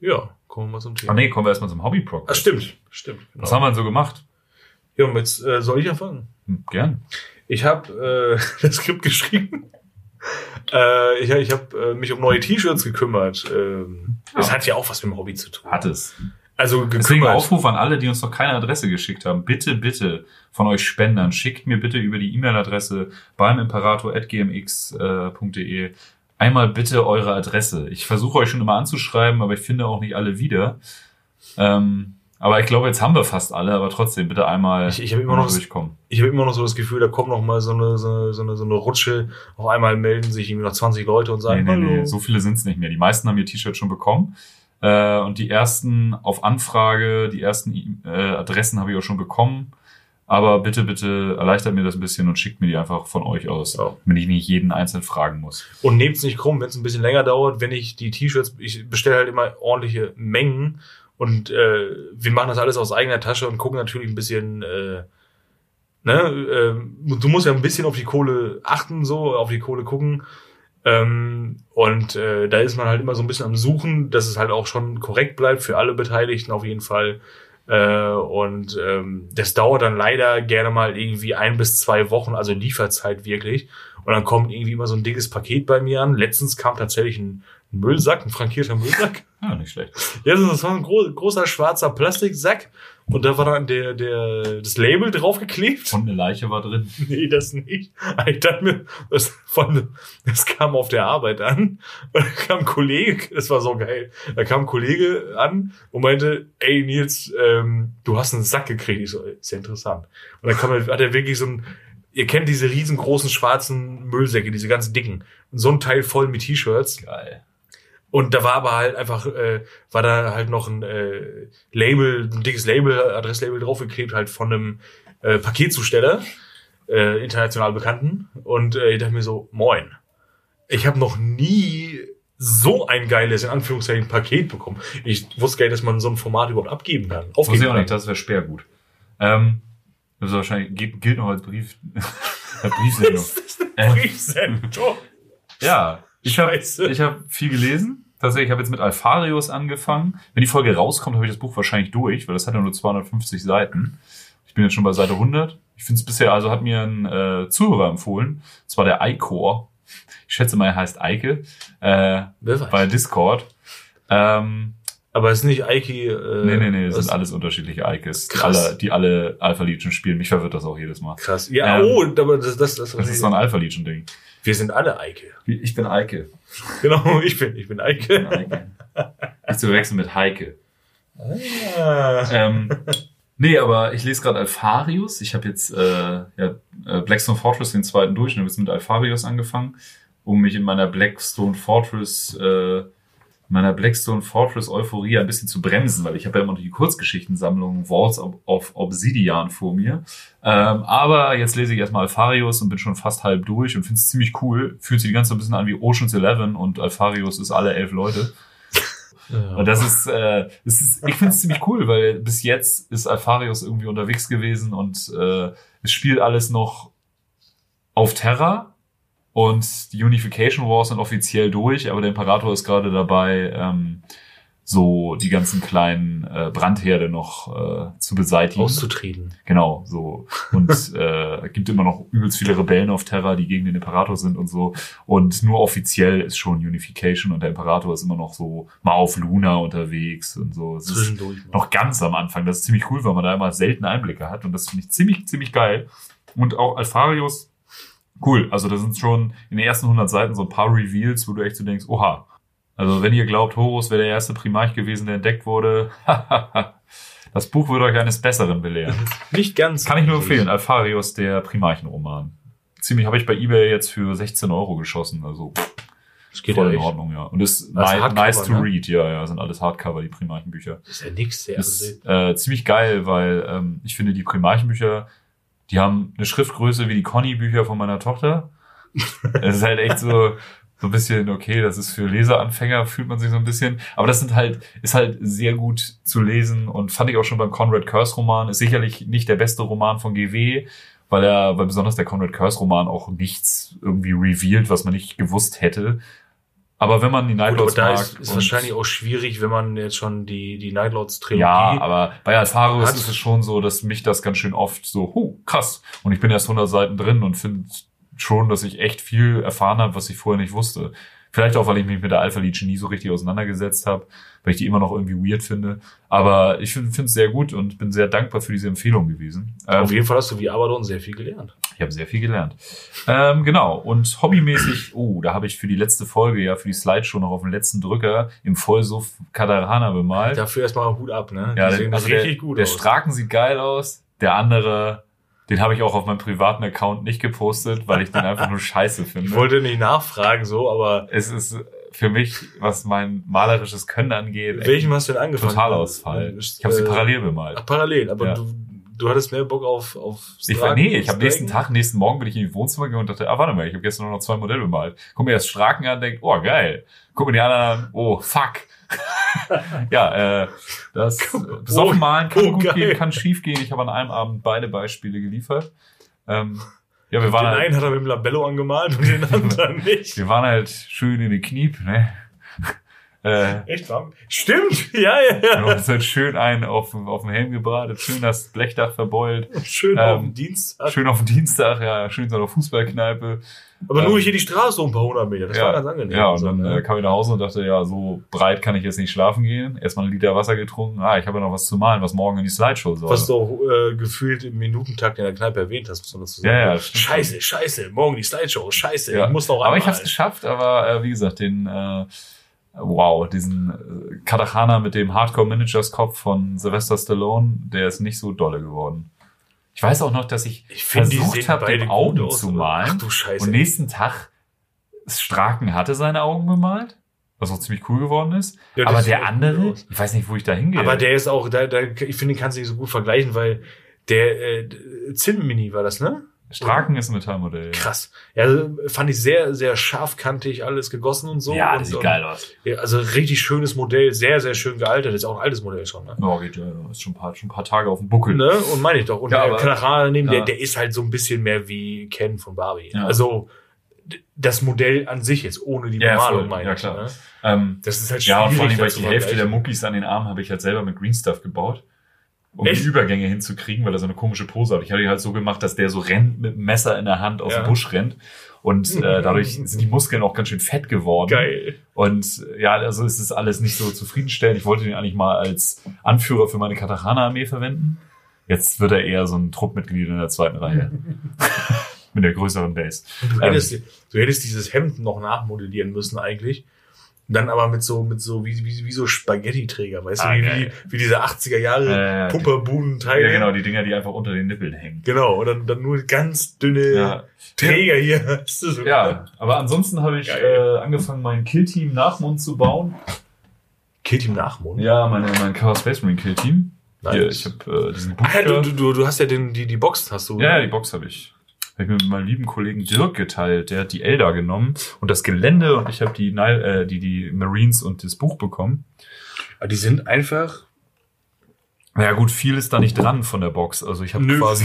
Ja, kommen wir mal zum Thema. Ah nee, kommen wir erstmal zum Hobby-Proc. Ah, stimmt, stimmt. Genau. Was haben wir denn so gemacht? Ja, und jetzt äh, soll ich anfangen. Hm, gern. Ich habe äh, das Skript geschrieben. Äh, ich ich habe äh, mich um neue T-Shirts gekümmert. Ähm, Das Ja. hat ja auch was mit dem Hobby zu tun. Hat es. Also Deswegen gekümmert. Aufruf an alle, die uns noch keine Adresse geschickt haben. Bitte, bitte von euch Spendern. Schickt mir bitte über die E-Mail-Adresse beim imperator.gmx.de einmal bitte eure Adresse. Ich versuche euch schon immer anzuschreiben, aber ich finde auch nicht alle wieder. Ähm, aber ich glaube, jetzt haben wir fast alle, aber trotzdem bitte einmal Ich- ich hab immer noch das- durchkommen. Ich habe immer noch so das Gefühl, da kommt noch mal so eine, so eine, so eine, so eine Rutsche. Auf einmal melden sich irgendwie noch 20 Leute und Nee, sagen, nee, nee, hallo. so viele sind es nicht mehr. Die meisten haben ihr T-Shirt schon bekommen. Äh, und die ersten auf Anfrage, die ersten äh, Adressen habe ich auch schon bekommen. Aber bitte, bitte erleichtert mir das ein bisschen und schickt mir die einfach von euch aus, Ja. wenn ich nicht jeden einzeln fragen muss. Und nehmt's nicht krumm, wenn es ein bisschen länger dauert, wenn ich die T-Shirts, ich bestelle halt immer ordentliche Mengen und äh, wir machen das alles aus eigener Tasche und gucken natürlich ein bisschen, äh, ne, äh, du musst ja ein bisschen auf die Kohle achten, so, auf die Kohle gucken. Ähm, und äh, da ist man halt immer so ein bisschen am Suchen, dass es halt auch schon korrekt bleibt für alle Beteiligten auf jeden Fall. Äh, und ähm, das dauert dann leider gerne mal irgendwie ein bis zwei Wochen, also Lieferzeit wirklich. Und dann kommt irgendwie immer so ein dickes Paket bei mir an. Letztens kam tatsächlich ein Müllsack, ein frankierter Müllsack. Ja, nicht schlecht. Ja, das war ein gro großer schwarzer Plastiksack. Und da war dann der, der, das Label draufgeklebt. Und eine Leiche war drin. Nee, das nicht. Ich dachte mir, das, von, das kam auf der Arbeit an. Und da kam ein Kollege, das war so geil. Da kam ein Kollege an und meinte, ey Nils, ähm, du hast einen Sack gekriegt. Ich so, ist ja interessant. Und dann kam er, hat er wirklich so ein, ihr kennt diese riesengroßen schwarzen Müllsäcke, diese ganz dicken. Und so ein Teil voll mit T-Shirts. Geil. Und da war aber halt einfach, äh, war da halt noch ein äh, Label, ein dickes Label, Adresslabel draufgeklebt, halt von einem äh, Paketzusteller, äh, international bekannten. Und äh, ich dachte mir so, moin. Ich habe noch nie so ein geiles, in Anführungszeichen, Paket bekommen. Ich wusste gar nicht, dass man so ein Format überhaupt abgeben kann. Aufgeben ich auch nicht, das wäre Sperrgut. Ähm, das ist wahrscheinlich, gilt, gilt noch als Brief, als Briefsendung. Ähm, Briefsendung. Ja, ich habe ich hab viel gelesen. Tatsächlich, ich habe jetzt mit Alfarius angefangen. Wenn die Folge rauskommt, habe ich das Buch wahrscheinlich durch, weil das hat ja nur 250 Seiten. Ich bin jetzt schon bei Seite 100. Ich finde es bisher, also hat mir ein äh, Zuhörer empfohlen, das war der Eikor. Ich schätze mal, er heißt Eike, äh, bei Discord. Ähm, Aber es ist nicht Eike. Äh, Nee, nee, nee, was- sind alles unterschiedliche die Krass. alle, die alle Alpha Legion spielen. Mich verwirrt das auch jedes Mal. Krass. Ja, Ähm, oh, aber das, das, das, Das ist so ein Alpha Legion Ding. Wir sind alle Eike. Ich bin Eike. Genau, ich bin, ich bin Eike. Eike. Nicht zu verwechseln mit Heike. Ah. Ähm, nee, aber ich lese gerade Alpharius. Ich habe jetzt äh, ja, äh, Blackstone Fortress den zweiten durch und habe jetzt mit Alpharius angefangen, um mich in meiner Blackstone Fortress äh, meiner Blackstone Fortress Euphorie ein bisschen zu bremsen, weil ich habe ja immer noch die Kurzgeschichtensammlung Walls of, of Obsidian vor mir. Ähm, aber jetzt lese ich erstmal Alpharius und bin schon fast halb durch und finde es ziemlich cool. Fühlt sich die ganze Zeit ein bisschen an wie Ocean's Eleven und Alpharius ist alle elf Leute. Und das ist, äh, das ist ich finde es ziemlich cool, weil bis jetzt ist Alpharius irgendwie unterwegs gewesen und äh, es spielt alles noch auf Terra und die Unification Wars sind offiziell durch, aber der Imperator ist gerade dabei, ähm, so die ganzen kleinen äh, Brandherde noch äh, zu beseitigen. Auszutreten. Genau, so. Und äh, gibt immer noch übelst viele Rebellen auf Terra, die gegen den Imperator sind und so. Und nur offiziell ist schon Unification und der Imperator ist immer noch so mal auf Luna unterwegs und so. Es ist Zwischendurch. mal. noch ganz am Anfang. Das ist ziemlich cool, weil man da immer selten Einblicke hat und das finde ich ziemlich, ziemlich geil. Und auch Alpharius, cool. Also da sind schon in den ersten 100 Seiten so ein paar Reveals, wo du echt so denkst, oha. Also wenn ihr glaubt, Horus wäre der erste Primarch gewesen, der entdeckt wurde, das Buch würde euch eines Besseren belehren. Nicht ganz. Kann ich nur empfehlen. Alpharius, der Primarchenroman. Ziemlich habe ich bei eBay jetzt für 16 Euro geschossen. Also Das geht voll ja in. Ordnung, ja. Und ist Das ist ni Hardcover, nice to ne? read. Ja, ja, sind alles Hardcover, die Primarchenbücher. Das ist ja nix, sehr Ist äh, ziemlich geil, weil ähm, ich finde, die Primarchenbücher, die haben eine Schriftgröße wie die Conny-Bücher von meiner Tochter. Es ist halt echt so, so ein bisschen, okay, das ist für Leseanfänger, fühlt man sich so ein bisschen. Aber das sind halt, ist halt sehr gut zu lesen und fand ich auch schon beim Conrad Curse Roman. Ist sicherlich nicht der beste Roman von GW, weil er, weil besonders der Conrad Curse Roman auch nichts irgendwie revealed, was man nicht gewusst hätte. Aber wenn man die Gut, aber Nightlords da mag. ist, ist wahrscheinlich auch schwierig, wenn man jetzt schon die, die Nightlords Trilogie. ja, aber bei Alpharius ist es schon so, dass mich das ganz schön oft so, huh, krass. Und ich bin erst 100 Seiten drin und finde schon, dass ich echt viel erfahren habe, was ich vorher nicht wusste. Vielleicht auch, weil ich mich mit der Alpha Legion nie so richtig auseinandergesetzt habe, weil ich die immer noch irgendwie weird finde. Aber ich finde es sehr gut und bin sehr dankbar für diese Empfehlung gewesen. Ähm, Auf jeden Fall hast du wie Abaddon sehr viel gelernt. ich habe sehr viel gelernt. Ähm, genau. Und hobbymäßig, oh, da habe ich für die letzte Folge, ja, für die Slideshow noch auf dem letzten Drücker im Vollsuff Katarana bemalt. Dafür erstmal Hut ab, ne? Ja, der, sehen also richtig der, gut der aus. Straken sieht geil aus. Der andere, den habe ich auch auf meinem privaten Account nicht gepostet, weil ich den einfach nur scheiße Ich finde. wollte nicht nachfragen, so, aber Es ist für mich, was mein malerisches Können angeht, welchem hast du denn angefangen? Totalausfall. Ich habe sie Äh, parallel bemalt. Ach, parallel, aber Ja. du, du hattest mehr Bock auf, auf Ich war, nee, ich habe nächsten Tag, nächsten Morgen bin ich in die Wohnzimmer gegangen und dachte, ah, warte mal, ich habe gestern nur noch zwei Modelle bemalt. Guck mir das Straken an, denk, oh, geil. Guck mir die anderen an, oh, fuck. Ja, äh, das äh, besoffen malen kann oh, gut geil. gehen, kann schief gehen. Ich habe an einem Abend beide Beispiele geliefert. Ähm, ja, wir waren, Den halt, einen hat er mit dem Labello angemalt und den anderen nicht. wir waren halt schön in den Kniep, ne? Äh, Echt warm? Stimmt, ja, ja, ja. uns halt schön einen auf, dem- auf dem Helm gebratet, schön das Blechdach verbeult, Schön Ähm, auf dem Dienstag. schön auf dem Dienstag, ja, schön so einer Fußballkneipe. Aber ähm, nur hier die Straße um ein paar hundert Meter. Das war ganz angenehm. Ja, und So, dann ne? äh, kam ich nach Hause und dachte, ja, so breit kann ich jetzt nicht schlafen gehen. Erstmal ein Liter Wasser getrunken. Ah, ich habe ja noch was zu malen, was morgen in die Slideshow soll. Was du auch äh, gefühlt im Minutentakt in der Kneipe erwähnt hast, muss man dazu sagen. Ja, ja, scheiße, scheiße, morgen die Slideshow, scheiße, Ja. ich muss noch aber ich einmal. habe es geschafft, aber äh, wie gesagt, den äh, wow, diesen äh, Katachana mit dem Hardcore Managers Kopf von Sylvester Stallone, der ist nicht so dolle geworden. Ich weiß auch noch, dass ich, Ich versucht habe, gut Augen aus, zu malen. Ach du Scheiße. Und nächsten Tag Straken hatte seine Augen bemalt, was auch ziemlich cool geworden ist. Ja, aber der andere, ich weiß nicht, wo ich da hingehe. Aber der ist auch, da, da, ich finde, den kannst du nicht so gut vergleichen, weil der äh, Zinnmini war das, ne? Straken ist ein Metallmodell. Krass. Ja, also fand ich sehr, sehr scharfkantig alles gegossen und so. Ja, und, das sieht und, geil aus. Ja, also richtig schönes Modell, sehr, sehr schön gealtert. Ist auch ein altes Modell schon, ne? Ja, geht ja. Ist schon ein paar, schon ein paar Tage auf dem Buckel. Ne? Und meine ich doch. Und Ja, der Kanachana neben, ja. der, der ist halt so ein bisschen mehr wie Ken von Barbie. Ja. Also das Modell an sich jetzt, ohne die Ja, Bemalung, meine Ja, ich. klar. Ne? Ähm, Das ist halt ja, und vor allem, schwierig, weil ich die Hälfte der. Muckis an den Armen habe ich halt selber mit Green Stuff gebaut. Um Echt? die Übergänge hinzukriegen, weil er so eine komische Pose hat. Ich habe ihn halt so gemacht, dass der so rennt mit dem Messer in der Hand aus Ja. dem Busch rennt. Und äh, dadurch sind die Muskeln auch ganz schön fett geworden. Geil. Und äh, ja, also es ist alles nicht so zufriedenstellend. Ich wollte den eigentlich mal als Anführer für meine Katachana-Armee verwenden. Jetzt wird er eher so ein Truppmitglied in der zweiten Reihe. Mit der größeren Base. Du hättest, du hättest dieses Hemd noch nachmodellieren müssen eigentlich. Dann aber mit so, mit so, wie, wie, wie so Spaghetti-Träger, weißt Ah, du, wie, geil. wie, wie diese 80er Jahre Ja, ja, Pumperbuden-Teile. Ja, genau, die Dinger, die einfach unter den Nippeln hängen. Genau, und dann, dann nur ganz dünne Ja. Träger hier. So. Ja, aber ansonsten habe ich Geil. äh, angefangen, mein Killteam Nachmund zu bauen. Killteam Nachmund. Ja, meine, mein Chaos Space Marine Killteam. Nice. Hier, ich habe äh, diesen Ah, ja, du, du, du hast ja den, die, die Box, hast du. Ja, ja, die Box habe ich. Hab ich mit meinem lieben Kollegen Dirk geteilt. Der hat die Elda genommen und das Gelände und ich habe die, äh, die, die Marines und das Buch bekommen. Aber die sind einfach. Ja gut, viel ist da nicht dran von der Box. Also ich habe quasi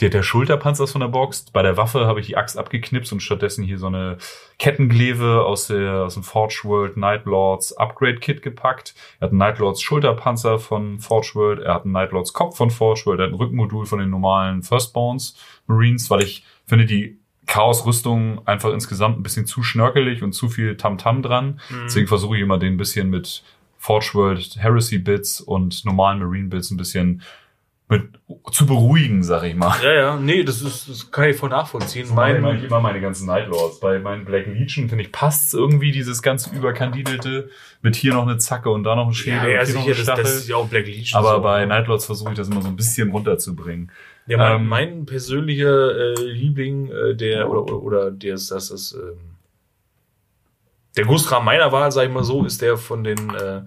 der, der Schulterpanzer ist von der Box. Bei der Waffe habe ich die Axt abgeknipst und stattdessen hier so eine Kettengleve aus der aus dem Forge World Nightlords Upgrade Kit gepackt. Er hat einen Nightlords Schulterpanzer von Forge World, er hat einen Nightlords Kopf von Forge World, er hat ein Rückenmodul von den normalen Firstborns Marines, weil ich finde die Chaos Rüstung einfach insgesamt ein bisschen zu schnörkelig und zu viel Tamtam dran. Deswegen versuche ich immer den ein bisschen mit Forge World Heresy Bits und normalen Marine Bits ein bisschen mit zu beruhigen, sag ich mal. Ja, ja, nee, das ist, das kann ich voll nachvollziehen. Mein, Mein, ich immer meine ganzen Nightlords. Bei meinen Black Legion, finde ich, passt irgendwie dieses ganz überkandidelte mit hier noch eine Zacke und da noch ein Schädel ja, ja, hier noch sicher, eine das, Stachel. das ist ja auch Black Legion. Aber so. bei Nightlords versuche ich das immer so ein bisschen runterzubringen. Ja, mein, Ähm, mein persönlicher äh, Liebling, äh, der oder oder, oder der ist das ist ähm, der Gussrahmen meiner Wahl, sag ich mal so, ist der von den äh,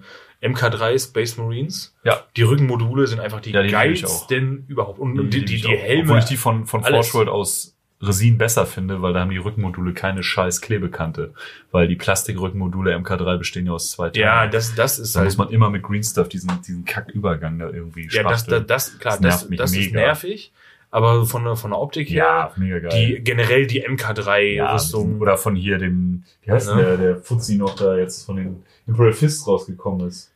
MK3 Space Marines. Ja. Die Rückenmodule sind einfach die Ja, die geilsten überhaupt. Und, die, die, die auch. Helme. Obwohl ich die von, von alles. Forge World aus Resin besser finde, weil da haben die Rückenmodule keine scheiß Klebekante. Weil die Plastikrückenmodule MK3 bestehen ja aus zwei Teilen. ja, das, das ist da halt. muss man immer mit Green Stuff diesen, diesen Kackübergang da irgendwie ja, das, spachteln. das, das, klar, Das das, nervt mich das ist nervig. Aber von der, von der Optik her, ja, mega geil. die generell die MK3-Rüstung. oder von hier dem, wie heißt Ja. denn der, der Fuzzi noch da jetzt von den Imperial Fist rausgekommen ist?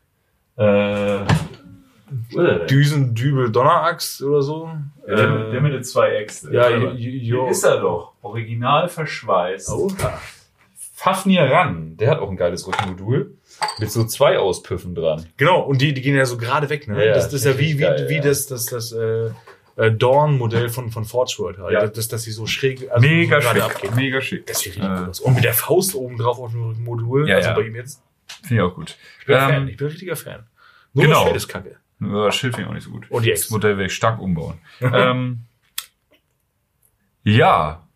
Äh, wo ist der denn? Düsen, Dübel, Donneraxt oder so. Ja, der, mit- der mit den zwei Äxten. ja, jo, Hier jo, ist er doch. Original verschweißt. Oh. Fafnir ran. Der hat auch ein geiles Rückenmodul. Mit so zwei Auspüffen dran. Genau, und die, die gehen ja so gerade weg, ne? Ja, ja, das, das ist ja wie, wie, geil, wie ja. das, das, das äh, äh, Dawn-Modell von, von Forge World halt. Ja. Dass, dass sie so schräg mega so schick. abgehen. Mega schick. Das sieht Äh, richtig gut aus. Und mit der Faust oben drauf auf dem Modul. Ja, also ja. bei ihm jetzt. Finde ich auch gut. Ich bin Ähm, Fan. Ich bin ein richtiger Fan. Nur genau. das Schild ist kacke. Ja, Schild finde ich auch nicht so gut. Und die Das. Modell werde ich stark umbauen. ähm, ja,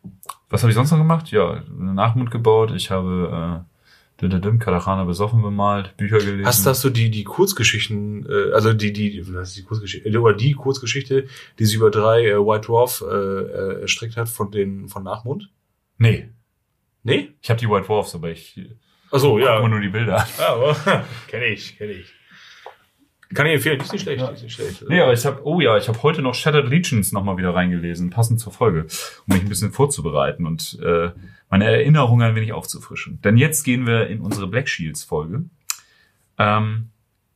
was habe ich sonst noch gemacht? Ja, einen Nachmund gebaut. Ich habe äh, Didim, Katachana besoffen bemalt, Bücher gelesen. Hast, hast du die, die Kurzgeschichten, äh, also die, die, was ist die Kurzgeschichte, äh, oder die Kurzgeschichte, die sie über drei äh, White Dwarf äh, äh, erstreckt hat von den, von Nachmund? Nee, Nee? ich habe die White Dwarfs, aber ich Achso, guck ja. nur die Bilder. Ja, aber kenne ich, kenne ich. Kann ich empfehlen, ist nicht schlecht, die ist nicht schlecht. Nee, aber ich habe, oh ja, ich habe heute noch Shattered Legions nochmal wieder reingelesen, passend zur Folge, um mich ein bisschen vorzubereiten und äh, meine Erinnerungen ein wenig aufzufrischen. Denn jetzt gehen wir in unsere Black Shields Folge. Ähm,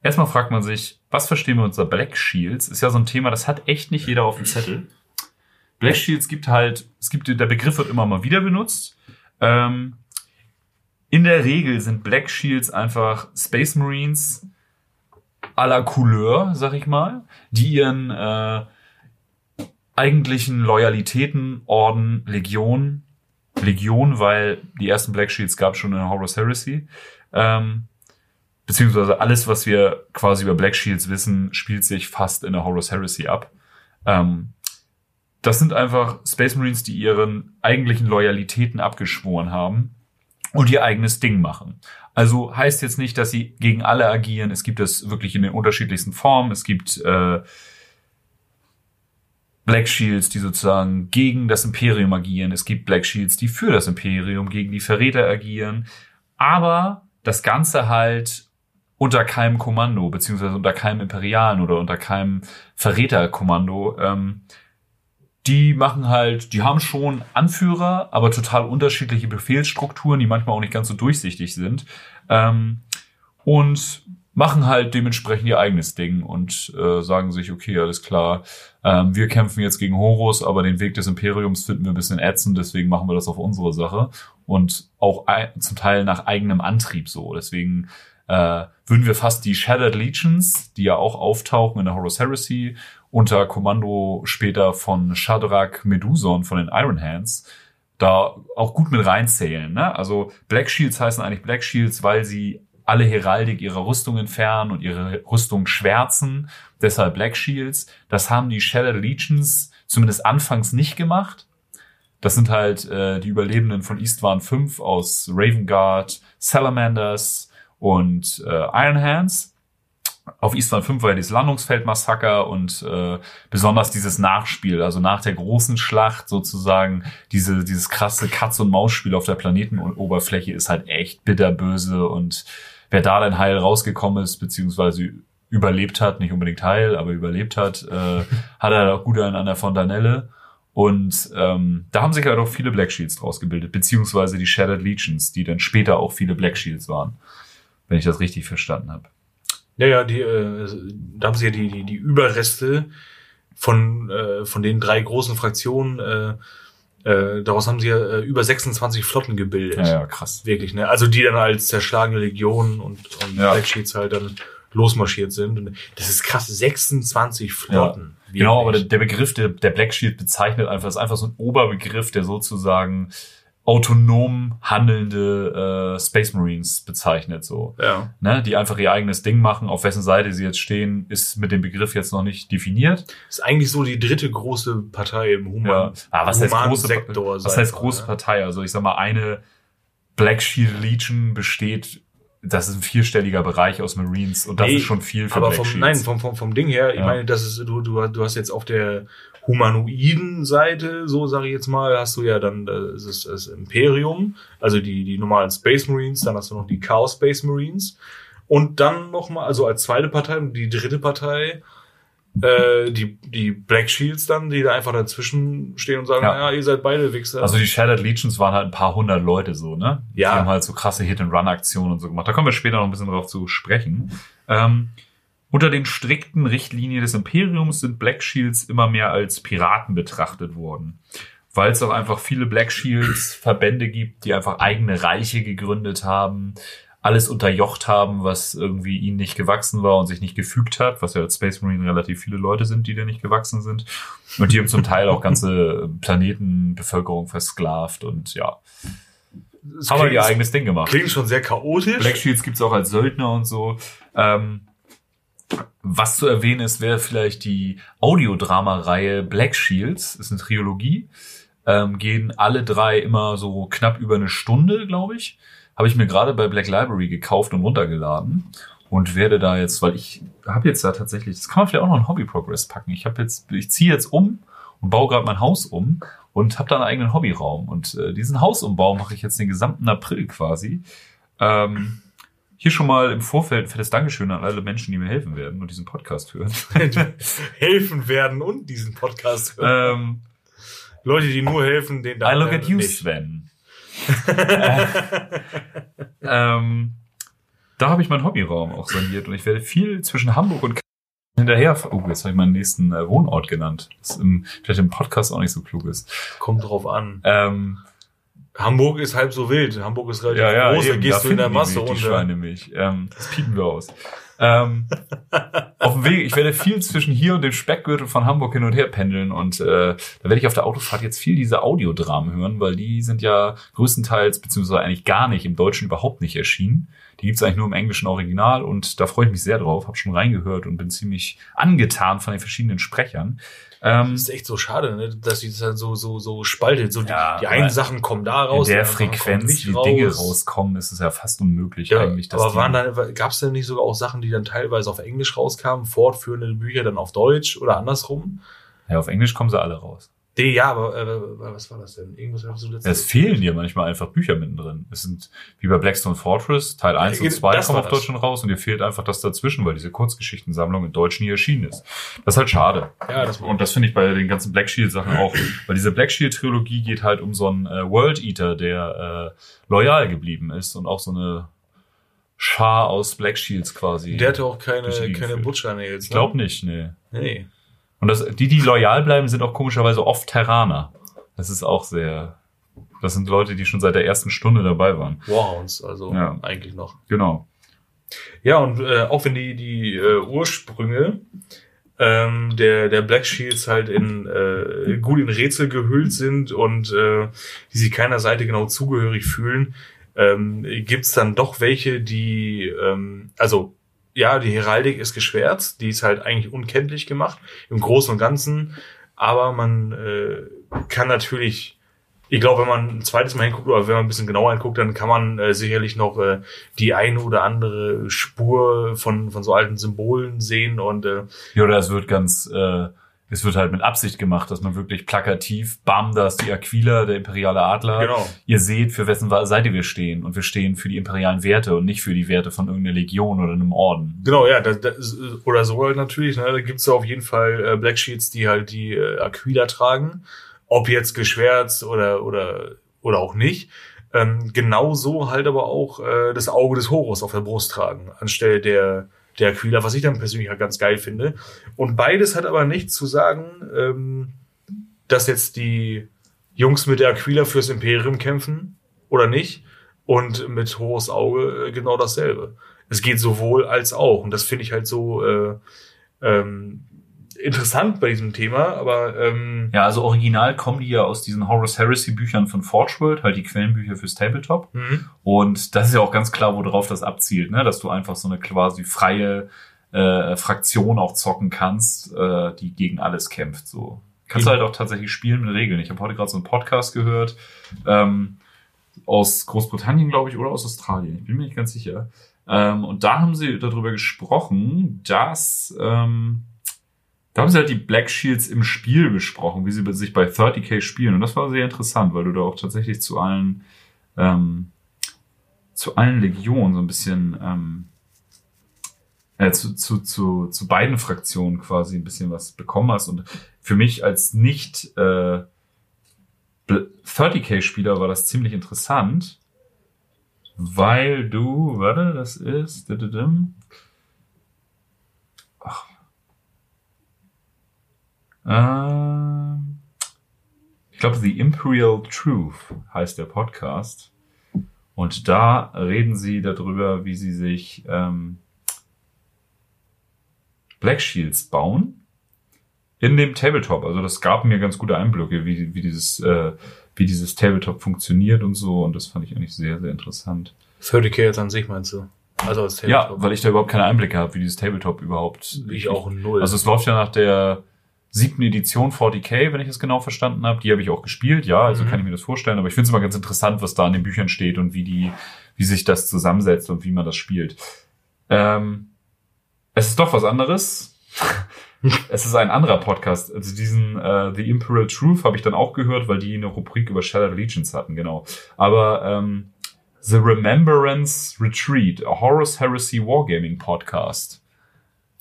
erstmal fragt man sich, was verstehen wir unter Black Shields? Ist ja so ein Thema, das hat echt nicht jeder auf dem Zettel. Black Shields gibt halt, es gibt, der Begriff wird immer mal wieder benutzt. Ähm, in der Regel sind Black Shields einfach Space Marines à la Couleur, sag ich mal, die ihren äh, eigentlichen Loyalitäten, Orden, Legion, Legion, weil die ersten Black Shields gab schon in Horus Heresy, ähm, beziehungsweise alles, was wir quasi über Black Shields wissen, spielt sich fast in der Horus Heresy ab. Ähm, das sind einfach Space Marines, die ihren eigentlichen Loyalitäten abgeschworen haben und ihr eigenes Ding machen. Also heißt jetzt nicht, dass sie gegen alle agieren. Es gibt es wirklich in den unterschiedlichsten Formen. Es gibt äh, Black Shields, die sozusagen gegen das Imperium agieren. Es gibt Black Shields, die für das Imperium, gegen die Verräter agieren. Aber das Ganze halt unter keinem Kommando, beziehungsweise unter keinem Imperialen oder unter keinem Verräterkommando. Ähm, die machen halt, die haben schon Anführer, aber total unterschiedliche Befehlsstrukturen, die manchmal auch nicht ganz so durchsichtig sind. Ähm, und machen halt dementsprechend ihr eigenes Ding und äh, sagen sich, okay, alles klar, ähm, wir kämpfen jetzt gegen Horus, aber den Weg des Imperiums finden wir ein bisschen ätzend, deswegen machen wir das auf unsere Sache und auch zum Teil nach eigenem Antrieb so. Deswegen äh, würden wir fast die Shattered Legions, die ja auch auftauchen in der Horus Heresy, unter Kommando später von Shadrach Meduson von den Iron Hands, da auch gut mit reinzählen. Ne? Also Black Shields heißen eigentlich Black Shields, weil sie alle Heraldik ihrer Rüstung entfernen und ihre Rüstung schwärzen. Deshalb Black Shields. Das haben die Shattered Legions zumindest anfangs nicht gemacht. Das sind halt äh, die Überlebenden von Eastwan 5 aus Raven Guard, Salamanders und äh, Iron Hands. Auf Eastern 5 war ja dieses Landungsfeldmassaker und äh, besonders dieses Nachspiel, also nach der großen Schlacht sozusagen, diese, dieses krasse Katz- und Maus-Spiel auf der Planetenoberfläche ist halt echt bitterböse und wer da dann heil rausgekommen ist, beziehungsweise überlebt hat, nicht unbedingt heil, aber überlebt hat, äh, hat er auch gut an, an der Fontanelle. Und ähm, da haben sich halt auch viele Black Shields draus gebildet, beziehungsweise die Shattered Legions, die dann später auch viele Black Shields waren, wenn ich das richtig verstanden habe. Ja, ja, die, äh, da haben sie ja die, die, die Überreste von, äh, von den drei großen Fraktionen, äh, äh, daraus haben sie ja äh, über 26 Flotten gebildet. Ja, ja, krass. Wirklich, ne? Also die dann als zerschlagene Legionen und, und Ja. Black Sheets halt dann losmarschiert sind. Und das ist krass, 26 Flotten. Wirklich. Genau, aber der, der Begriff der, der Black Shield bezeichnet einfach, ist einfach so ein Oberbegriff, der sozusagen autonom handelnde äh, Space Marines bezeichnet, so. Ja. Ne, die einfach ihr eigenes Ding machen. Auf wessen Seite sie jetzt stehen, ist mit dem Begriff jetzt noch nicht definiert. Ist eigentlich so die dritte große Partei im Human. Ja. Ah, was heißt humanen große, Sektor, was heißt große ne? Partei? Also ich sag mal, eine Black Shield Legion besteht, das ist ein vierstelliger Bereich aus Marines und das Nee, ist schon viel für aber Black vom, Shields. nein, vom, vom, vom Ding her, ich Ja. meine, das ist, du, du, du hast jetzt auf der humanoiden Seite, so sage ich jetzt mal, hast du ja dann das, ist das Imperium, also die, die normalen Space Marines, dann hast du noch die Chaos Space Marines und dann nochmal, also als zweite Partei, die dritte Partei, äh, die, die Black Shields dann, die da einfach dazwischen stehen und sagen, Ja. naja, ihr seid beide Wichser. Also die Shattered Legions waren halt ein paar hundert Leute so, ne? Ja. Die haben halt so krasse Hit-and-Run-Aktionen und so gemacht. Da kommen wir später noch ein bisschen drauf zu sprechen. Ähm, unter den strikten Richtlinien des Imperiums sind Black Shields immer mehr als Piraten betrachtet worden. Weil es auch einfach viele Black Shields Verbände gibt, die einfach eigene Reiche gegründet haben, alles unterjocht haben, was irgendwie ihnen nicht gewachsen war und sich nicht gefügt hat, was ja als Space Marine relativ viele Leute sind, die da nicht gewachsen sind. Und die haben zum Teil auch ganze Planetenbevölkerung versklavt und ja, Es haben halt ihr eigenes Ding gemacht. klingt schon sehr chaotisch. Black Shields gibt's auch als Söldner und so. Ähm, was zu erwähnen ist, wäre vielleicht die Audiodrama-Reihe Black Shields. Ist eine Trilogie. Ähm, gehen alle drei immer so knapp über eine Stunde, glaube ich. Habe ich mir gerade bei Black Library gekauft und runtergeladen. Und werde da jetzt, weil ich habe jetzt da tatsächlich, das kann man vielleicht auch noch in Hobby Progress packen. Ich habe jetzt, ich ziehe jetzt um und baue gerade mein Haus um und habe da einen eigenen Hobbyraum. Und äh, diesen Hausumbau mache ich jetzt den gesamten April quasi. Ähm, hier schon mal im Vorfeld ein fettes Dankeschön an alle Menschen, die mir helfen werden und diesen Podcast hören. helfen werden und diesen Podcast hören. ähm, Leute, die nur helfen, den I look at you, nicht. Sven. äh, ähm, da habe ich meinen Hobbyraum auch saniert und ich werde viel zwischen Hamburg und hinterher. Oh, jetzt habe ich meinen nächsten äh, Wohnort genannt. Was im, vielleicht im Podcast auch nicht so klug ist. Kommt drauf an. Ähm, Hamburg ist halb so wild. Hamburg ist relativ ja, ja, groß, da eben, gehst da du in der die Masse die unter. Schweine mich. Ähm, das piepen wir aus. Ähm, auf dem Weg, ich werde viel zwischen hier und dem Speckgürtel von Hamburg hin und her pendeln und äh, da werde ich auf der Autofahrt jetzt viel diese Audiodramen hören, weil die sind ja größtenteils, beziehungsweise eigentlich gar nicht, im Deutschen überhaupt nicht erschienen. Die gibt's eigentlich nur im englischen Original und da freue ich mich sehr drauf, habe schon reingehört und bin ziemlich angetan von den verschiedenen Sprechern. Ähm, Das ist echt so schade, ne? dass sie das halt so, so, so spaltet. So Ja, die, die einen Sachen kommen da raus. in der Frequenz, wie Dinge rauskommen, ist es ja fast unmöglich Ja, eigentlich. dass aber waren da, gab es denn nicht sogar auch Sachen, die dann teilweise auf Englisch rauskamen, fortführende Bücher dann auf Deutsch oder andersrum? Ja, auf Englisch kommen sie alle raus. Nee, ja, aber äh, was war das denn? Irgendwas hast du letztes Es fehlen dir manchmal einfach Bücher mittendrin. Es sind wie bei Blackstone Fortress, Teil 1 Ja, und 2 das kommen auf das. Deutsch schon raus und dir fehlt einfach das dazwischen, weil diese Kurzgeschichtensammlung in Deutsch nie erschienen ist. Das ist halt schade. Ja, das und das finde ich bei den ganzen Black Shield Sachen auch. Weil diese Black Shield Trilogie geht halt um so einen äh, World Eater, der äh, loyal geblieben ist und auch so eine Schar aus Black Shields quasi. Der hatte auch keine, keine. Butcher-Nails. ich glaube nicht, nee. Nee. Und das, die, die loyal bleiben, sind auch komischerweise oft Terraner. Das ist auch sehr. Das sind Leute, die schon seit der ersten Stunde dabei waren. Warhounds, also Ja. eigentlich noch. Genau. Ja, und äh, auch wenn die, die äh, Ursprünge ähm, der, der Black Shields halt in äh, gut in Rätsel gehüllt sind und äh, die sich keiner Seite genau zugehörig fühlen, ähm, gibt's dann doch welche, die, ähm, also ja, die Heraldik ist geschwärzt, die ist halt eigentlich unkenntlich gemacht im Großen und Ganzen, aber man äh, kann natürlich, ich glaube, wenn man ein zweites Mal hinguckt oder wenn man ein bisschen genauer hinguckt, dann kann man äh, sicherlich noch äh, die eine oder andere Spur von, von so alten Symbolen sehen und äh, Ja, oder es wird ganz, äh, es wird halt mit Absicht gemacht, dass man wirklich plakativ, bam, da ist die Aquila, der imperiale Adler. Genau. Ihr seht, für wessen Seite wir stehen. Und wir stehen für die imperialen Werte und nicht für die Werte von irgendeiner Legion oder einem Orden. Genau, ja, das, das, oder so halt natürlich. Ne? Da gibt's ja auf jeden Fall äh, Black Sheets, die halt die äh, Aquila tragen. Ob jetzt geschwärzt oder, oder, oder auch nicht. Ähm, genauso halt aber auch äh, das Auge des Horus auf der Brust tragen, anstelle der, der Aquila, was ich dann persönlich halt ganz geil finde. Und beides hat aber nichts zu sagen, ähm, dass jetzt die Jungs mit der Aquila fürs Imperium kämpfen oder nicht. Und mit Horus Auge äh, genau dasselbe. Es geht sowohl als auch. Und das finde ich halt so äh, ähm, interessant bei diesem Thema. Aber ähm, Ja, also original kommen die ja aus diesen Horus Heresy Büchern von Forge World, halt die Quellenbücher fürs Tabletop. mhm. Und das ist ja auch ganz klar, worauf das abzielt, ne? dass du einfach so eine quasi freie äh, Fraktion auch zocken kannst, äh, die gegen alles kämpft. So kannst du Mhm. halt auch tatsächlich spielen mit Regeln. Ich habe heute gerade so einen Podcast gehört ähm, aus Großbritannien, glaube ich, oder aus Australien. Ich bin mir nicht ganz sicher. Ähm, und da haben sie darüber gesprochen, dass ähm, da haben sie halt die Black Shields im Spiel besprochen, wie sie sich bei 30k spielen. Und das war sehr interessant, weil du da auch tatsächlich zu allen ähm, zu allen Legionen so ein bisschen ähm, äh, zu, zu, zu, zu beiden Fraktionen quasi ein bisschen was bekommen hast. Und für mich als nicht äh, 30k-Spieler war das ziemlich interessant, weil du, warte, das ist, dididim. ach, ähm, ich glaube, The Imperial Truth heißt der Podcast. Und da reden sie darüber, wie sie sich ähm, Black Shields bauen in dem Tabletop. Also das gab mir ganz gute Einblicke, wie, wie dieses äh, wie dieses Tabletop funktioniert und so. Und das fand ich eigentlich sehr, sehr interessant. 30k jetzt an sich meinst du? Also als Ja, Tabletop. weil ich da überhaupt keine Einblicke habe, wie dieses Tabletop überhaupt. ich auch null. Also es läuft ja nach der siebten Edition 40k, wenn ich es genau verstanden habe. Die habe ich auch gespielt, ja, also Mhm. kann ich mir das vorstellen. Aber ich finde es immer ganz interessant, was da in den Büchern steht und wie die, wie sich das zusammensetzt und wie man das spielt. Ähm, es ist doch was anderes. es ist ein anderer Podcast. Also diesen äh, The Imperial Truth habe ich dann auch gehört, weil die eine Rubrik über Shattered Legions hatten, genau. Aber ähm, The Remembrance Retreat, a Horus Heresy Wargaming Podcast.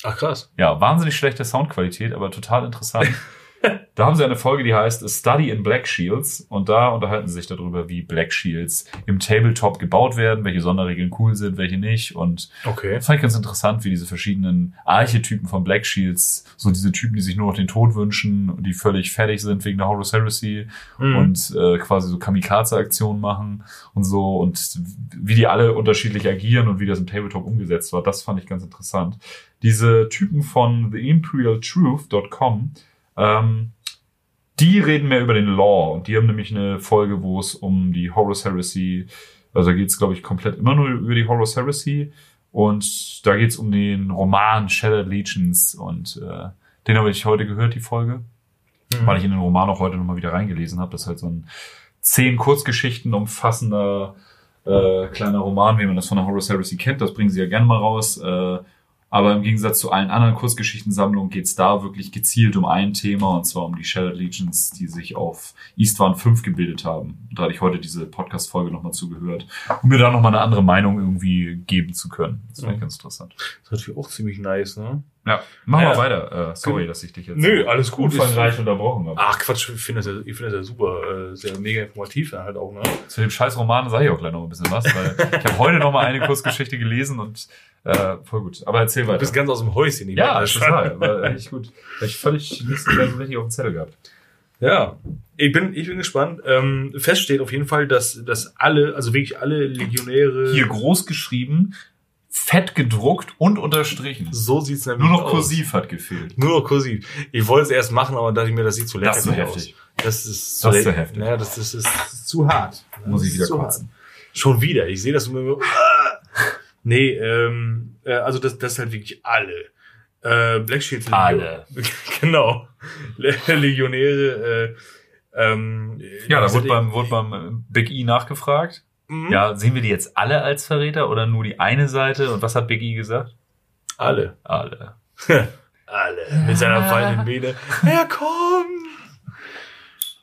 Ach krass. Ja, wahnsinnig schlechte Soundqualität, aber total interessant. da haben sie eine Folge, die heißt A Study in Black Shields und da unterhalten sie sich darüber, wie Black Shields im Tabletop gebaut werden, welche Sonderregeln cool sind, welche nicht und Okay. das fand ich ganz interessant, wie diese verschiedenen Archetypen von Black Shields, so diese Typen, die sich nur noch den Tod wünschen und die völlig fertig sind wegen der Horus Heresy Mhm. und äh, quasi so Kamikaze-Aktionen machen und so und wie die alle unterschiedlich agieren und wie das im Tabletop umgesetzt war, das fand ich ganz interessant. Diese Typen von theimperialtruth.com, ähm, die reden mehr über den Law und die haben nämlich eine Folge, wo es um die Horus Heresy, also da geht es glaube ich komplett immer nur über die Horus Heresy und da geht es um den Roman Shattered Legions und äh, den habe ich heute gehört, die Folge Mhm. weil ich in den Roman auch heute nochmal wieder reingelesen habe. Das ist halt so ein zehn Kurzgeschichten umfassender äh, kleiner Roman, wie man das von der Horus Heresy kennt. Das bringen sie ja gerne mal raus. Äh, aber im Gegensatz zu allen anderen Kurzgeschichtensammlungen geht's da wirklich gezielt um ein Thema, und zwar um die Shattered Legions, die sich auf Eastwan 5 gebildet haben. Und da hatte ich heute diese Podcast-Folge nochmal zugehört, um mir da nochmal eine andere Meinung irgendwie geben zu können. Das ich Mhm. ganz interessant. Das ist natürlich auch ziemlich nice, ne? Ja, mach Ja. mal weiter. Äh, sorry, dass ich dich jetzt Nö, alles gut. umfangreich unterbrochen habe. Ach Quatsch, ich finde das, ja- ich finde das ja super, äh, sehr mega informativ halt auch, ne? Zu dem scheiß Roman sage ich auch gleich noch ein bisschen was, weil ich habe heute noch mal eine Kurzgeschichte gelesen und äh, voll gut. Aber erzähl Du weiter. bist ganz aus dem Häuschen. ich ja, total. War echt gut. Hab ich völlig nicht so richtig auf dem Zettel gehabt. Ja, ich bin, ich bin gespannt. Ähm, fest steht auf jeden Fall, dass, dass alle, also wirklich alle Legionäre. Hier groß geschrieben, fett gedruckt und unterstrichen. So sieht's nämlich Nur noch aus. kursiv hat gefehlt. Nur noch kursiv. Ich wollte es erst machen, aber dachte ich mir, das sieht zu Das ist zu aus. heftig. Das ist Das ist zu zu heftig. Naja, das, ist, das ist zu hart. Muss Das ich wieder zu kotzen. hart. Schon wieder. Ich sehe das immer so. Nee, ähm, äh, also das, das ist halt wirklich alle. Äh, Black Legion- Alle. genau. Le- Legionäre. Äh, ähm, Ja, da wurde beim, wurde beim Big E nachgefragt. Mhm. Ja, sehen wir die jetzt alle als Verräter oder nur die eine Seite? Und was hat Big E gesagt? Alle. Alle. Alle. Mit seiner fallenden Mähne. Er kommt!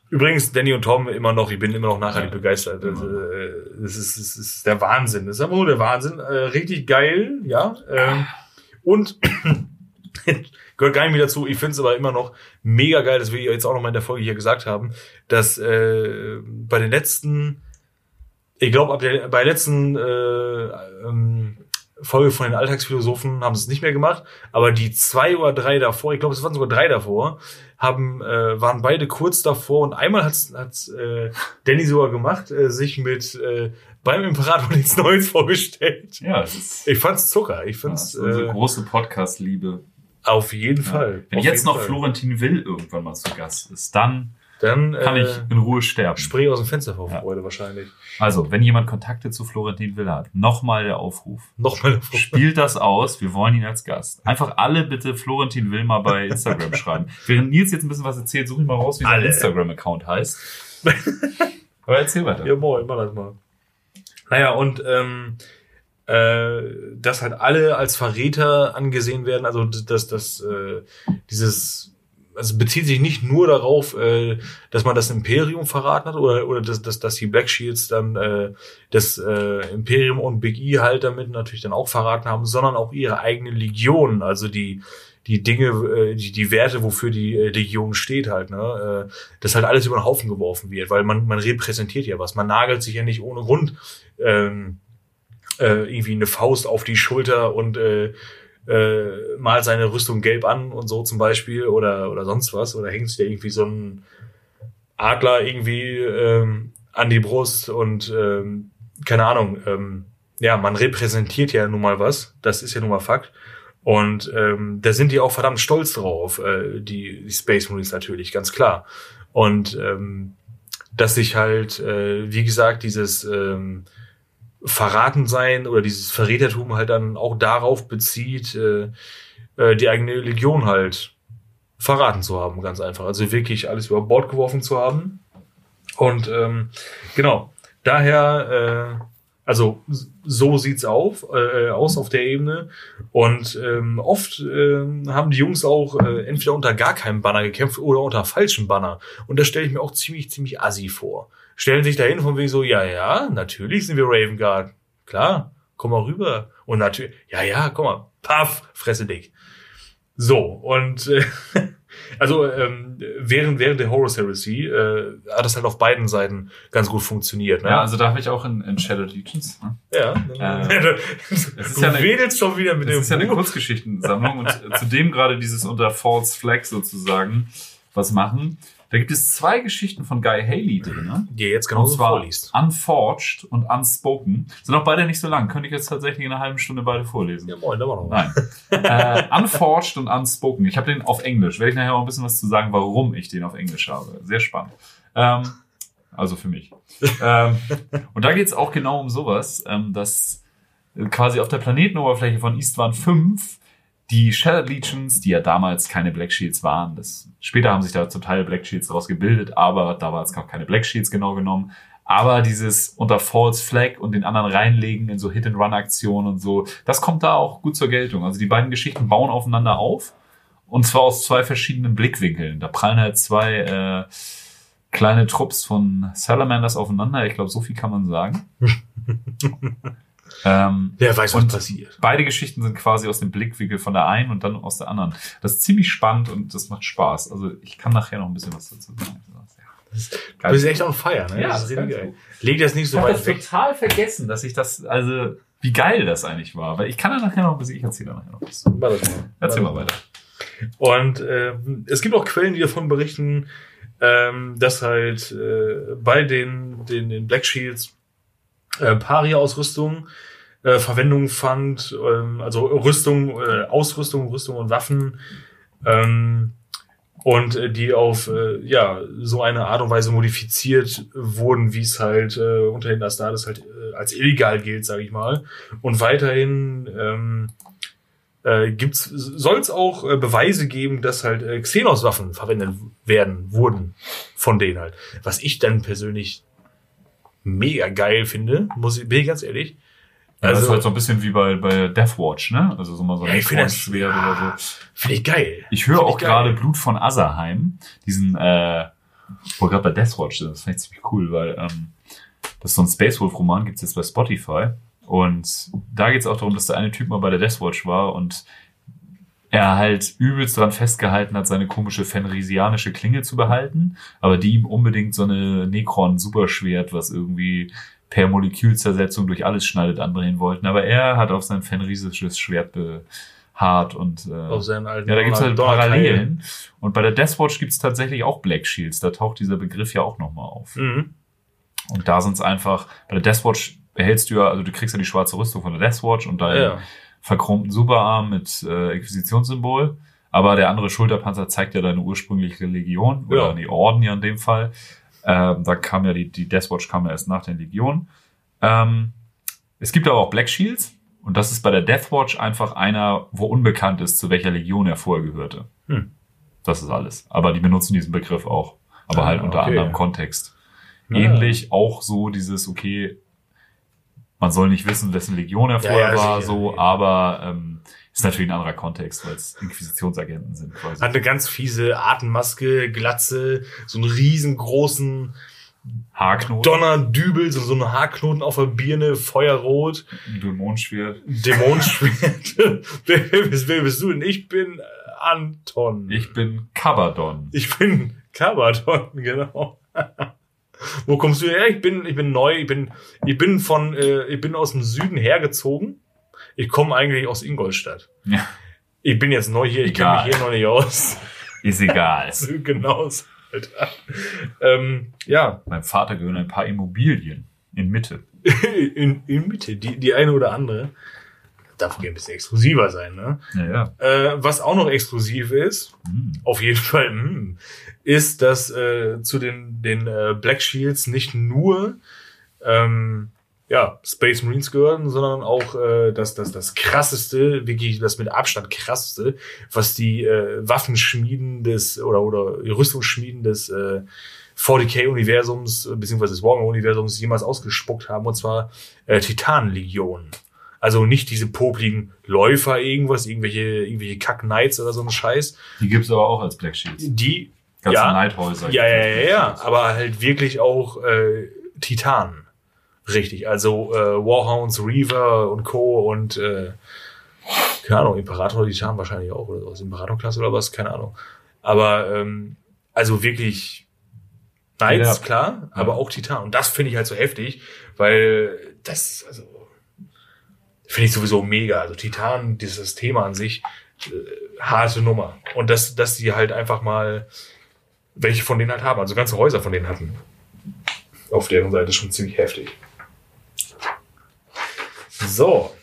Übrigens, Danny und Tom immer noch, ich bin immer noch nachhaltig Ja. begeistert. Das, äh, das, ist, das ist der Wahnsinn. Das ist einfach nur der Wahnsinn. Äh, richtig geil, ja. Ähm, und gehört gar nicht mehr dazu. Ich finde es aber immer noch mega geil, das will ich jetzt auch noch mal in der Folge hier gesagt haben, dass äh, bei den letzten, ich glaube, ab der bei der letzten äh, ähm, Folge von den Alltagsphilosophen haben sie es nicht mehr gemacht, aber die zwei oder drei davor, ich glaube, es waren sogar drei davor, haben äh, waren beide kurz davor und einmal hat's hat's äh, Danny sogar gemacht, äh, sich mit äh, beim Imperator nichts Neues vorgestellt. Ja, ist, Ich fand's Zucker, ich das find's ist unsere äh, große Podcast-Liebe. auf jeden Fall. Wenn auf jetzt noch Fall. Florentin Will irgendwann mal zu Gast ist, dann dann kann äh, ich in Ruhe sterben. spring aus dem Fenster vor Ja. Freude wahrscheinlich. Also, wenn jemand Kontakte zu Florentin Will hat, nochmal der Aufruf. Nochmal eine Spielt das aus, wir wollen ihn als Gast. Einfach alle bitte Florentin Will mal bei Instagram schreiben. Während Nils jetzt ein bisschen was erzählt, suche ich mal raus, wie sein. Instagram-Account heißt. Aber erzähl weiter. Ja, moin, mach das mal. Naja, und ähm, äh, dass halt alle als Verräter angesehen werden, also dass das äh, dieses also bezieht sich nicht nur darauf, äh, dass man das Imperium verraten hat oder oder dass, dass, dass die Black Shields dann äh, das äh, Imperium und Big E halt damit natürlich dann auch verraten haben, sondern auch ihre eigene Legion, also die die Dinge, äh, die, die Werte, wofür die äh, Legion steht halt, ne, äh, dass halt alles über den Haufen geworfen wird, weil man, man repräsentiert ja was. Man nagelt sich ja nicht ohne Grund ähm, äh, irgendwie eine Faust auf die Schulter und äh, äh, malt seine Rüstung gelb an und so zum Beispiel oder, oder sonst was oder hängt sich da irgendwie so ein Adler irgendwie ähm, an die Brust und ähm, keine Ahnung, ähm, ja, man repräsentiert ja nun mal was, das ist ja nun mal Fakt. Und ähm, da sind die auch verdammt stolz drauf, äh, die, die Space Marines natürlich, ganz klar. Und ähm, dass sich halt, äh, wie gesagt, dieses ähm, Verraten sein oder dieses Verrätertum halt dann auch darauf bezieht, äh, äh, die eigene Legion halt verraten zu haben, ganz einfach. Also wirklich alles über Bord geworfen zu haben. Und ähm, genau, daher, äh, also so sieht's auf, äh, aus auf der Ebene. Und ähm, oft äh, haben die Jungs auch äh, entweder unter gar keinem Banner gekämpft oder unter falschem Banner. Und das stelle ich mir auch ziemlich, ziemlich assi vor. Stellen sich dahin von wegen so, ja, ja, natürlich sind wir Raven Guard. Klar, komm mal rüber. Und natürlich, ja, ja, komm mal, paff, fresse dich. So, und äh, also ähm, während, während der Horus Heresy äh, hat das halt auf beiden Seiten ganz gut funktioniert. Ne? Ja, also da habe ich auch in, in Shadow Legions. Ne? Ja. Äh, du ist ja eine- schon wieder mit Das dem ist ja eine. Kurzgeschichtensammlung und äh, zudem gerade dieses unter False Flag sozusagen was machen. Da gibt es zwei Geschichten von Guy Haley drin. Ne? die ihr jetzt Und genauso zwar vorliest. Unforged und Unspoken. Sind auch beide nicht so lang. Könnte ich jetzt tatsächlich in einer halben Stunde beide vorlesen. Ja, moin, da war noch Nein. äh, Unforged und Unspoken. Ich habe den auf Englisch. Werde ich nachher auch ein bisschen was zu sagen, warum ich den auf Englisch habe. Sehr spannend. Ähm, also für mich. ähm, und da geht es auch genau um sowas, ähm, dass quasi auf der Planetenoberfläche von Eastwan 5 die Shattered Legions, die ja damals keine Black Shields waren, das, später haben sich da zum Teil Black Shields daraus gebildet, aber da war es auch keine Black Shields genau genommen. Aber dieses unter False Flag und den anderen reinlegen in so Hit-and-Run-Aktionen und so, das kommt da auch gut zur Geltung. Also die beiden Geschichten bauen aufeinander auf und zwar aus zwei verschiedenen Blickwinkeln. Da prallen halt zwei äh, kleine Trupps von Salamanders aufeinander. Ich glaube, so viel kann man sagen. Ähm, Wer weiß, was passiert. beide Geschichten sind quasi aus dem Blickwinkel von der einen und dann aus der anderen. Das ist ziemlich spannend und das macht Spaß. Also ich kann nachher noch ein bisschen was dazu sagen. Du bist echt on fire, ne? Ja, das ist richtig geil. Leg das nicht Ich so habe weit das weg. total vergessen, dass ich das, also wie geil das eigentlich war. Weil ich kann da nachher noch ein bisschen, ich erzähle da nachher noch was. Das mal. Erzähl mal das weiter. Und ähm, es gibt auch Quellen, die davon berichten, ähm, dass halt äh, bei den, den, den Black Shields äh, Pari-Ausrüstung äh, Verwendung fand, ähm, also Rüstung, äh, Ausrüstung, Rüstung und Waffen, ähm, und äh, die auf äh, ja so eine Art und Weise modifiziert wurden, wie es halt äh, unter den Astartes halt äh, als illegal gilt, sage ich mal. Und weiterhin ähm, äh, gibt's soll es auch äh, Beweise geben, dass halt äh, Xenos-Waffen verwendet werden wurden von denen halt. Was ich dann persönlich mega geil finde, muss ich, bin ich ganz ehrlich. Ja, das ist Also halt so ein bisschen wie bei, bei Deathwatch, ne? Also so mal so Ja, ein finde das- Schwert oder so. finde ich geil. Ich höre auch gerade Blut von Azerheim, diesen, äh, wo gerade bei Deathwatch sind, das fand ich ziemlich cool, weil ähm, das ist so ein Space Wolf Roman, gibt's jetzt bei Spotify. Und da geht's auch darum, dass der eine Typ mal bei der Deathwatch war und er halt übelst dran festgehalten hat, seine komische fenrisianische Klinge zu behalten, aber die ihm unbedingt so eine Necron-Superschwert, was irgendwie per Molekülzersetzung durch alles schneidet, andrehen wollten. Aber er hat auf sein fenrisisches Schwert beharrt und äh, Auf seinen alten ja, da gibt's halt Parallelen. Und bei der Deathwatch gibt's tatsächlich auch Black Shields. Da taucht dieser Begriff ja auch nochmal auf. Mhm. Und da sind's einfach, bei der Deathwatch behältst du ja, also du kriegst ja die schwarze Rüstung von der Deathwatch und deinen Ja. Verchromten Superarm mit äh, Inquisitionssymbol. Aber der andere Schulterpanzer zeigt ja deine ursprüngliche Legion oder Ja. die Orden ja in dem Fall. Ähm, da kam ja die, die Deathwatch kam ja erst nach den Legionen. Ähm, es gibt aber auch Black Shields und das ist bei der Deathwatch einfach einer, wo unbekannt ist, zu welcher Legion er vorher gehörte. Hm. Das ist alles. Aber die benutzen diesen Begriff auch. Aber Ah, halt unter okay. anderem Kontext. Ja. Ähnlich auch so dieses, okay, man soll nicht wissen, wessen Legion er Ja, vorher ja, war, sicher, so, ja. aber ähm, ist natürlich ein anderer Kontext, weil es Inquisitionsagenten sind quasi. Hat eine ganz fiese Atemmaske, Glatze, so einen riesengroßen Haarknoten, Donnerdübel, so, so einen Haarknoten auf der Birne, Feuerrot, Dämonenschwert. Dämonenschwert. wer, bist, wer bist du denn? Ich bin Anton. Ich bin Kabadon. Ich bin Kabadon, genau. Wo kommst du her? Ich bin, ich bin neu, ich bin, ich bin von, äh, ich bin aus dem Süden hergezogen. Ich komme eigentlich aus Ingolstadt. Ja, Ich bin jetzt neu hier, ich kenne mich hier noch nicht aus. ist egal. Genau, so, Alter. Ähm, ja, Meinem Vater gehören ein paar Immobilien in Mitte. in, in Mitte, die, die eine oder andere. Darf gerne ein bisschen exklusiver sein, ne? Ja, ja. Äh, was auch noch exklusiv ist, Hm. auf jeden Fall, hm, ist, dass äh, zu den, den äh, Black Shields nicht nur ähm, ja, Space Marines gehören, sondern auch äh, das, das, das krasseste, wirklich das mit Abstand krasseste, was die äh, Waffenschmieden des oder oder Rüstungsschmieden des äh, 40k-Universums äh, beziehungsweise des Warhammer-Universums jemals ausgespuckt haben, und zwar äh, Titanlegionen. Also nicht diese popligen Läufer irgendwas, irgendwelche, irgendwelche Kack-Knights oder so ein Scheiß. Die gibt's aber auch als Black Shields. Die, Ganze ja, Neidhäuser. ja, ja, ja, ja, aber halt wirklich auch äh, Titanen. Richtig, also äh, Warhounds, Reaver und Co. und äh, keine Ahnung, Imperator Titan wahrscheinlich auch oder sowas, Imperator-Klasse oder was, keine Ahnung. Aber ähm, also wirklich Knights, Ja. klar, aber Ja. auch Titan. Und das finde ich halt so heftig, weil das, also finde ich sowieso mega. Also Titan, dieses Thema an sich, äh, harte Nummer. Und dass, dass die halt einfach mal welche von denen halt haben, also ganze Häuser von denen hatten. Auf deren Seite schon ziemlich heftig. So.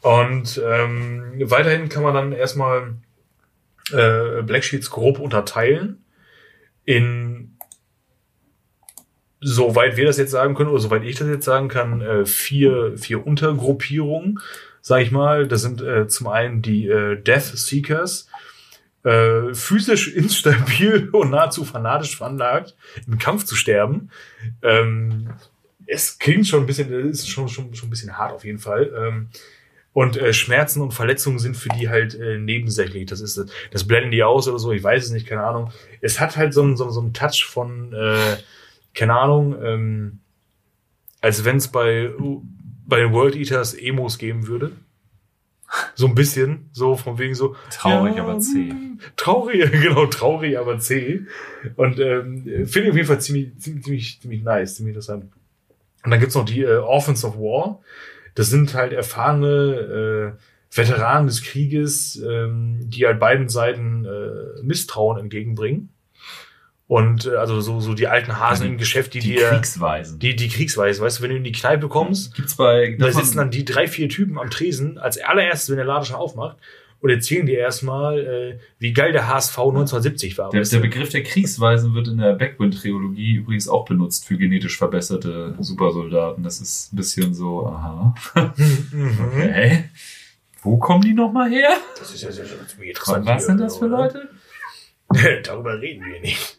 Und ähm, weiterhin kann man dann erstmal äh, Black Sheets grob unterteilen in soweit wir das jetzt sagen können, oder soweit ich das jetzt sagen kann, äh, vier, vier Untergruppierungen, sag ich mal. Das sind äh, zum einen die äh, Death Seekers, äh, physisch instabil und nahezu fanatisch veranlagt, im Kampf zu sterben. Ähm, es klingt schon ein bisschen, es ist schon, schon, schon ein bisschen hart auf jeden Fall. Ähm, und äh, Schmerzen und Verletzungen sind für die halt äh, nebensächlich. Das ist das blenden die aus oder so, ich weiß es nicht, keine Ahnung. Es hat halt so einen, so, so einen Touch von, äh, keine Ahnung, ähm, als wenn es bei bei den World Eaters Emos geben würde. So ein bisschen, so von wegen so. Traurig, aber zäh. Traurig, genau, traurig, aber zäh. Und ähm, finde ich auf jeden Fall ziemlich, ziemlich, ziemlich, ziemlich nice, ziemlich interessant. Und dann gibt's noch die äh, Orphans of War. Das sind halt erfahrene äh, Veteranen des Krieges, ähm, die halt beiden Seiten äh, Misstrauen entgegenbringen. Und äh, also so, so die alten Hasen Die- im Geschäft, die, Die dir Kriegsweisen. die, die Kriegsweise, weißt du, wenn du in die Kneipe kommst, Gibt's bei, da sitzen dann die drei, vier Typen am Tresen, als allererstes, wenn der Laden schon aufmacht, und erzählen dir erstmal, äh, wie geil der HSV 1970 war. Der, der? Begriff der Kriegsweisen wird in der Backwind-Trilogie übrigens auch benutzt für genetisch verbesserte Supersoldaten. Das ist ein bisschen so, aha. Mhm. Okay. Wo kommen die nochmal her? Das ist ja sehr, sehr interessant. was hier, sind das für? Leute? Darüber reden wir nicht.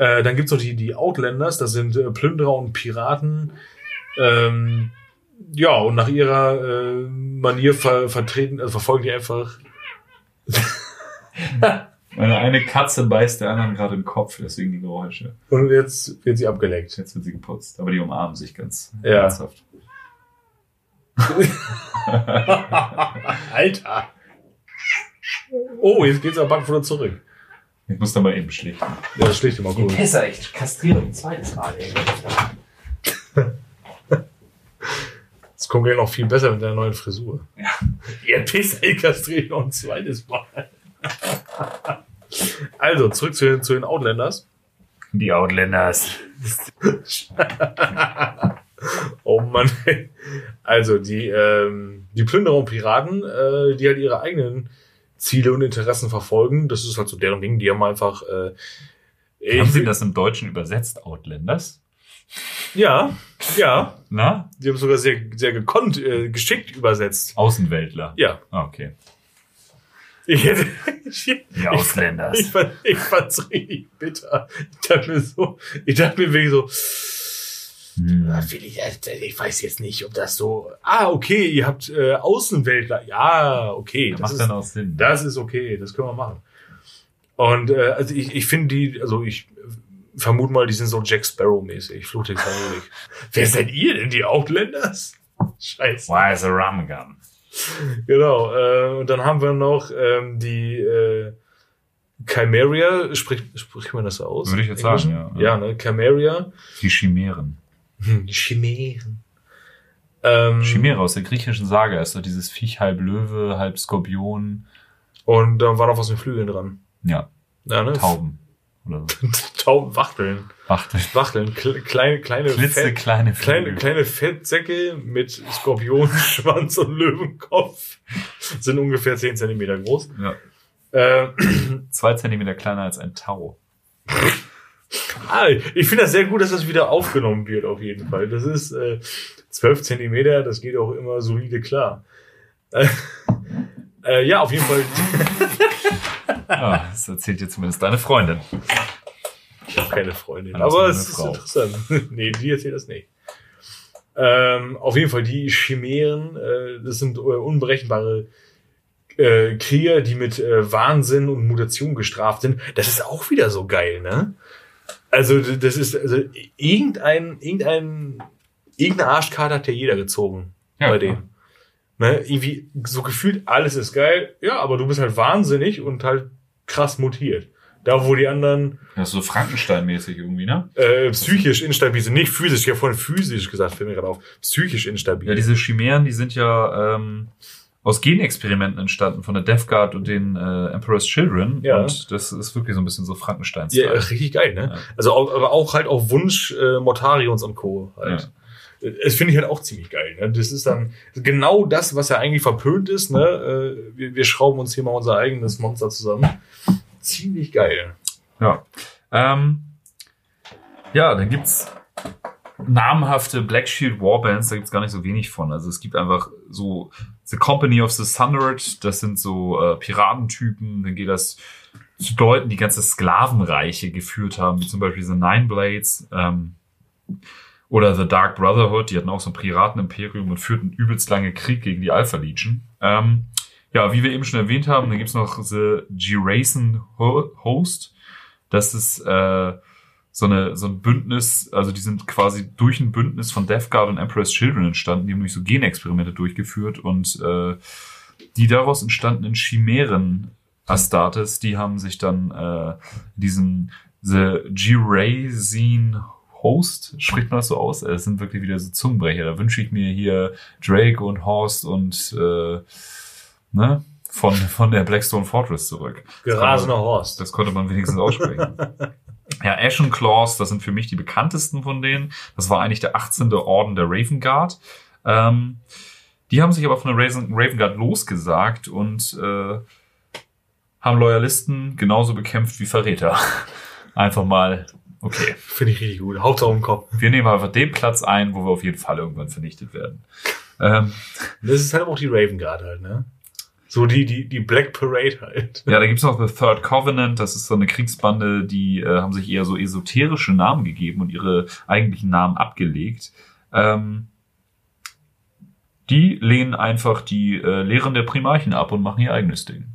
Äh, dann gibt's noch die, die Outlanders, das sind äh, Plünderer und Piraten. Ähm, ja, und nach ihrer äh, Manier ver vertreten, also verfolgen die einfach. Meine eine Katze beißt der anderen gerade im Kopf, deswegen die Geräusche. Und jetzt wird sie abgeleckt. Jetzt wird sie geputzt, aber die umarmen sich ganz Ja. ernsthaft. Alter. Oh, jetzt geht's am Backfutter zurück. Ich muss da mal eben schlichten. Ja, das schlicht immer cool. Pisser, ich kastriere ein zweites Mal, ey. Das kommt gleich noch viel besser mit deiner neuen Frisur. Ja. Ihr Pisser, ich kastriere noch ein zweites Mal. Also, zurück zu den, zu den Outlanders. Die Outlanders. Oh Mann. Also, die, ähm, die Plünderer und Piraten, äh, die halt ihre eigenen Ziele und Interessen verfolgen. Das ist halt so deren Ding. Die haben einfach, äh, Haben ich, Sie das im Deutschen übersetzt, Outlanders? ja, ja. Na? Die haben sogar sehr, sehr gekonnt, äh, geschickt übersetzt. Außenweltler. Ja. Ah, okay. Ich hätte, ich, Die Ausländers. Ich, fand, ich fand's richtig bitter. Ich dachte mir so, ich dachte mir wirklich so, Hm. na, will ich, ich weiß jetzt nicht, ob das so, ah, okay, ihr habt äh, Außenweltler. Ja, okay. Das macht ist, dann auch Sinn. das ist okay, das können wir machen. Und äh, also ich, ich finde die, also ich vermute mal, die sind so Jack Sparrow-mäßig, Fluch der Karibik. Wer seid ihr denn, die Outlanders? Scheiße. Why is a rum gun? Genau. Äh, und dann haben wir noch ähm, die äh, Chimeria, spricht, spricht man das so aus? Würde ich jetzt Im sagen, Englischen? ja. Ja, ne? Chimeria. Die Chimären. Hm, Chimären. Ähm, Chimäre aus der griechischen Sage ist doch dieses Viech halb Löwe, halb Skorpion. Und dann war noch was mit Flügeln dran. Ja, Ja, ne? Tauben. Oder so. Tauben, Wachteln. Wachteln. Wachteln. Kle kleine, kleine, Fett, kleine, Flügel. kleine Fettsäcke mit Skorpionschwanz und Löwenkopf. Sind ungefähr 10 Zentimeter groß. Ja. Äh, Zwei Zentimeter kleiner als ein Tau. Ah, ich finde das sehr gut, dass das wieder aufgenommen wird, auf jeden Fall. Das ist äh, 12 Zentimeter, das geht auch immer solide klar. Äh, äh, ja, auf jeden Fall. Ah, das erzählt dir zumindest deine Freundin. Ich habe keine Freundin, Dann aber es ist Frau. interessant. nee, die erzählt das nicht. Ähm, auf jeden Fall die Chimären, äh, das sind äh, unberechenbare äh, Krieger, die mit äh, Wahnsinn und Mutation gestraft sind. Das ist auch wieder so geil, ne? Also das ist also irgendein irgendein irgendeine Arschkarte hat ja jeder gezogen Ja, bei klar. denen. Ne? Irgendwie so gefühlt alles ist geil. Ja, aber du bist halt wahnsinnig und halt krass mutiert. Da wo die anderen Das ist so Frankenstein-mäßig irgendwie, ne? äh, psychisch instabil sind, nicht physisch, ich habe vorhin physisch gesagt, fällt mir gerade auf, psychisch instabil. Ja, diese Chimären, die sind ja ähm, aus Genexperimenten entstanden von der Death Guard und den äh, Emperor's Children. Ja. Und das ist wirklich so ein bisschen so ja, Frankenstein-Style. richtig geil, ne? Ja. Also auch, aber auch halt auf Wunsch äh, Mortarions und Co. Halt. Das finde ich halt auch ziemlich geil. Ne? Das ist dann genau das, was ja eigentlich verpönt ist. Ne? Äh, wir, wir schrauben uns hier mal unser eigenes Monster zusammen. Ziemlich geil. Ja. Ähm, ja, dann gibt's namhafte Black Shield Warbands, da gibt's gar nicht so wenig von. Also es gibt einfach so The Company of the Sundered, das sind so äh, Piratentypen, dann geht das zu Leuten, die ganze Sklavenreiche geführt haben, wie zum Beispiel The Nine Blades ähm, oder The Dark Brotherhood, die hatten auch so ein Piratenimperium und führten übelst lange Krieg gegen die Alpha Legion. Ähm, ja, wie wir eben schon erwähnt haben, dann gibt's noch The Ho- Host. Das ist äh, so eine so ein Bündnis, also die sind quasi durch ein Bündnis von Death Guard und Emperor's Children entstanden, die haben nämlich so Genexperimente durchgeführt und äh, die daraus entstandenen Chimären Astartes, die haben sich dann äh, diesen The Gerasin Host, spricht man das so aus? Es sind wirklich wieder so Zungenbrecher. Da wünsche ich mir hier Drake und Horst und äh, ne, von, von der Blackstone Fortress zurück. Gerasener Horst. Das konnte man wenigstens aussprechen. ja, Ashen Claws, das sind für mich die bekanntesten von denen. Das war eigentlich der 18. Orden der Raven Guard. Ähm, die haben sich aber von der Raven, Raven Guard losgesagt und äh, haben Loyalisten genauso bekämpft wie Verräter. Einfach mal, okay. Finde ich richtig gut. Hauptsache im Kopf. Wir nehmen einfach den Platz ein, wo wir auf jeden Fall irgendwann vernichtet werden. Ähm, Das ist halt auch die Raven Guard halt, ne? So die, die, die Black Parade halt. ja, da gibt's noch The Third Covenant, das ist so eine Kriegsbande, die äh, haben sich eher so esoterische Namen gegeben und ihre eigentlichen Namen abgelegt. Ähm, die lehnen einfach die äh, Lehren der Primarchen ab und machen ihr eigenes Ding.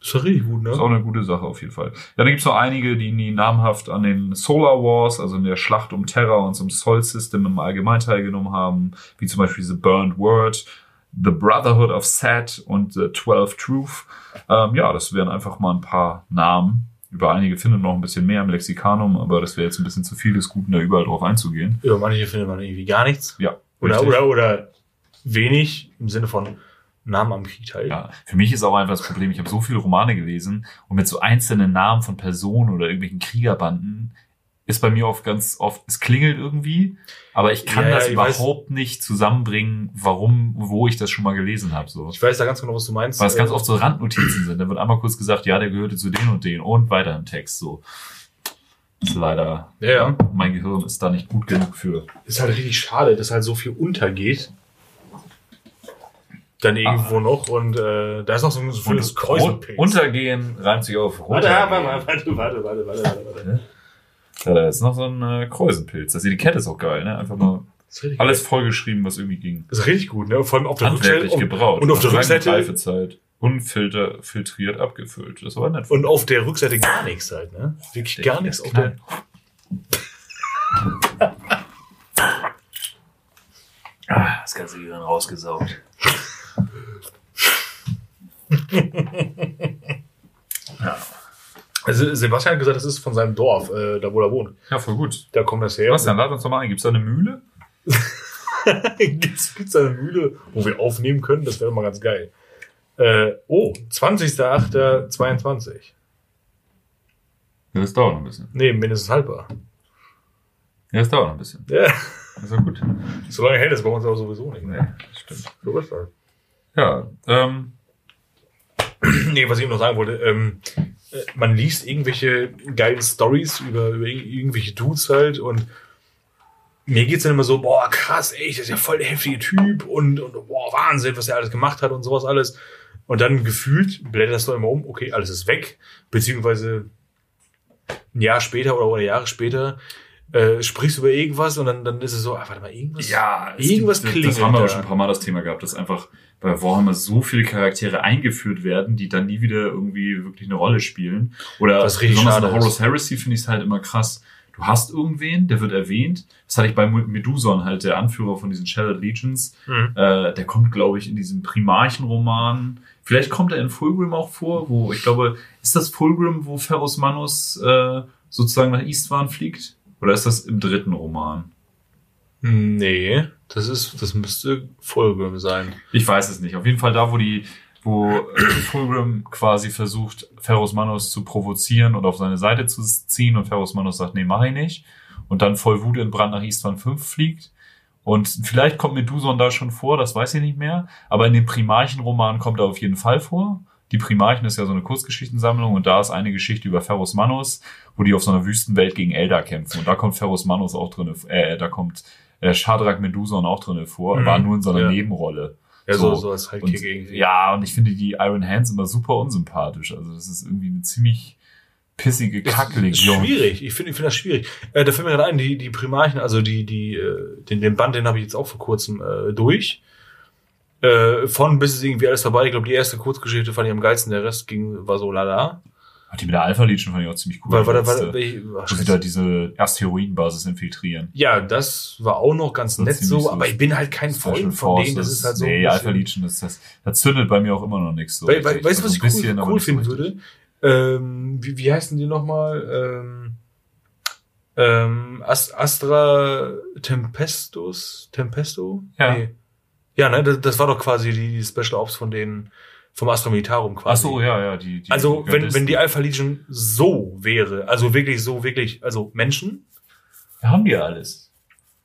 Ist doch richtig gut, Das ist auch ne? eine gute Sache auf jeden Fall. Ja, da gibt's noch einige, die nie namhaft an den Solar Wars, also in der Schlacht um Terra und zum Sol System im Allgemeinen teilgenommen haben, wie zum Beispiel The Burned Word, The Brotherhood of Set und The Twelve Truth. Ähm, ja, das wären einfach mal ein paar Namen. Über einige findet noch ein bisschen mehr im Lexikanum, aber das wäre jetzt ein bisschen zu viel des Guten, da überall drauf einzugehen. Über manche findet man irgendwie gar nichts. Ja. Oder, richtig. oder, oder wenig im Sinne von Namen am Krieg halt. Ja, für mich ist auch einfach das Problem, ich habe so viele Romane gelesen und mit so einzelnen Namen von Personen oder irgendwelchen Kriegerbanden ist bei mir oft ganz oft, es klingelt irgendwie, aber ich kann Ja, ja, das ich weiß. überhaupt nicht zusammenbringen, warum, wo ich das schon mal gelesen habe. So. Ich weiß da ganz genau, was du meinst. Weil es ganz Äh, oft so Randnotizen sind. Da wird einmal kurz gesagt, ja, der gehörte zu den und den und weiter im Text. So. Ist leider, Ja, ja. mein Gehirn ist da nicht gut genug für. ist halt richtig schade, dass halt so viel untergeht. Dann irgendwo noch und äh, da ist noch so ein das Kräuselpilz. Untergehen reimt sich auf Warte, warte, warte, warte, warte, warte, warte, warte. Ja, da ist noch so ein äh, Kräusenpilz. Das Etikett ist auch geil, ne? Einfach mal alles vollgeschrieben, was irgendwie ging. Das ist richtig gut, ne? Vor allem auf der Rückseite Handwerklich und, gebraut. und auf Nach der Rückseite Reifezeit. Unfilter, filtriert, abgefüllt. Das war nett. und auf der Rückseite gar nichts halt, ne? Wirklich gar nichts auf der. Ah, das ganze Gehirn rausgesaugt. ja. Also Sebastian hat gesagt, das ist von seinem Dorf, äh, da wo er wohnt. ja, voll gut. Da kommt das her. Bastian, lad uns doch mal ein. Gibt's da eine Mühle? gibt's, gibt's da eine Mühle, wo wir aufnehmen können? Das wäre doch mal ganz geil. Äh, oh, 20.08.22. Ja, das dauert noch ein bisschen. Nee, mindestens haltbar. Ja, das dauert noch ein bisschen. Ja, Das ist gut. so lange hält es bei uns aber sowieso nicht. Nee, das stimmt. So ist das. Ja, ähm, Nee, was ich noch sagen wollte, ähm, äh, man liest irgendwelche geilen Stories über, über ir- irgendwelche Dudes halt und mir geht's dann immer so, boah, krass, ey, das ist ja voll der heftige Typ und, und boah, Wahnsinn, was er alles gemacht hat und sowas alles. Und dann gefühlt blätterst du immer um, okay, alles ist weg, beziehungsweise ein Jahr später oder, oder Jahre später äh, sprichst du über irgendwas und dann, dann ist es so, ah, warte mal, irgendwas. Ja, es Irgendwas gibt, klingelt Das haben wir auch schon ein paar Mal das Thema gehabt, dass einfach bei Warhammer so viele Charaktere eingeführt werden, die dann nie wieder irgendwie wirklich eine Rolle spielen. Oder Was richtig besonders in Horus. Heresy finde ich es halt immer krass. Du hast irgendwen, der wird erwähnt. Das hatte ich bei Meduson halt, der Anführer von diesen Shattered Legions. Mhm. Äh, der kommt, glaube ich, in diesem Primarchenroman. Vielleicht kommt er in Fulgrim auch vor, wo ich glaube, ist das Fulgrim, wo Ferus Manus äh, sozusagen nach Istvan fliegt? Oder ist das im dritten Roman? Nee, das ist, das müsste Folge sein. Ich weiß es nicht. Auf jeden Fall da, wo die, wo äh, Fulgrim quasi versucht, Ferus Manus zu provozieren und auf seine Seite zu ziehen und Ferus Manus sagt, nee, mach ich nicht. Und dann voll Wut in Brand nach Istvan 5 fliegt. Und vielleicht kommt Meduson da schon vor, das weiß ich nicht mehr. Aber in dem Primarchen-Roman kommt er auf jeden Fall vor. Die Primarchen ist ja so eine Kurzgeschichtensammlung und da ist eine Geschichte über Ferus Manus, wo die auf so einer Wüstenwelt gegen Eldar kämpfen. Und da kommt Ferus Manus auch drin, äh, da kommt äh, Shadrach Meduson auch drin vor, Mhm, aber nur in so einer ja. Nebenrolle. Ja, so, So. als Und, Sidekick irgendwie. ja, und ich finde die Iron Hands immer super unsympathisch. Also das ist irgendwie eine ziemlich pissige Kacklegion. schwierig. Ich finde ich finde das schwierig. Äh, da fällt mir gerade ein, die, die Primarchen, also die, die, äh, den, den Band, den habe ich jetzt auch vor kurzem äh, durch. Äh, von bis ist irgendwie alles dabei. Ich glaube, die erste Kurzgeschichte fand ich am geilsten, der Rest ging, war so lala. Ach, die mit der Alpha Legion fand ich auch ziemlich cool. Weil, weil, weil, weil, wo sie da diese Asteroidenbasis infiltrieren. ja, das war auch noch ganz nett so, so aber ich bin halt kein Freund von denen. Das ist halt so. Nee, Alpha Legion, das, das, das zündet bei mir auch immer noch nichts so. Weil, weil, weißt du, was Also ich bisschen, cool, cool so finden würde? Ähm, wie, wie heißen die nochmal? Ähm, ähm, Ast Astra Tempestus? Tempesto? Ja. Ja, ne, das, das war doch quasi die, die Special Ops von denen, vom Astra Militarum quasi. Ach so, ja, ja, die, die Also, wenn, wenn die. Alpha Legion so wäre, also wirklich so, wirklich, also Menschen, Ja, haben die ja alles.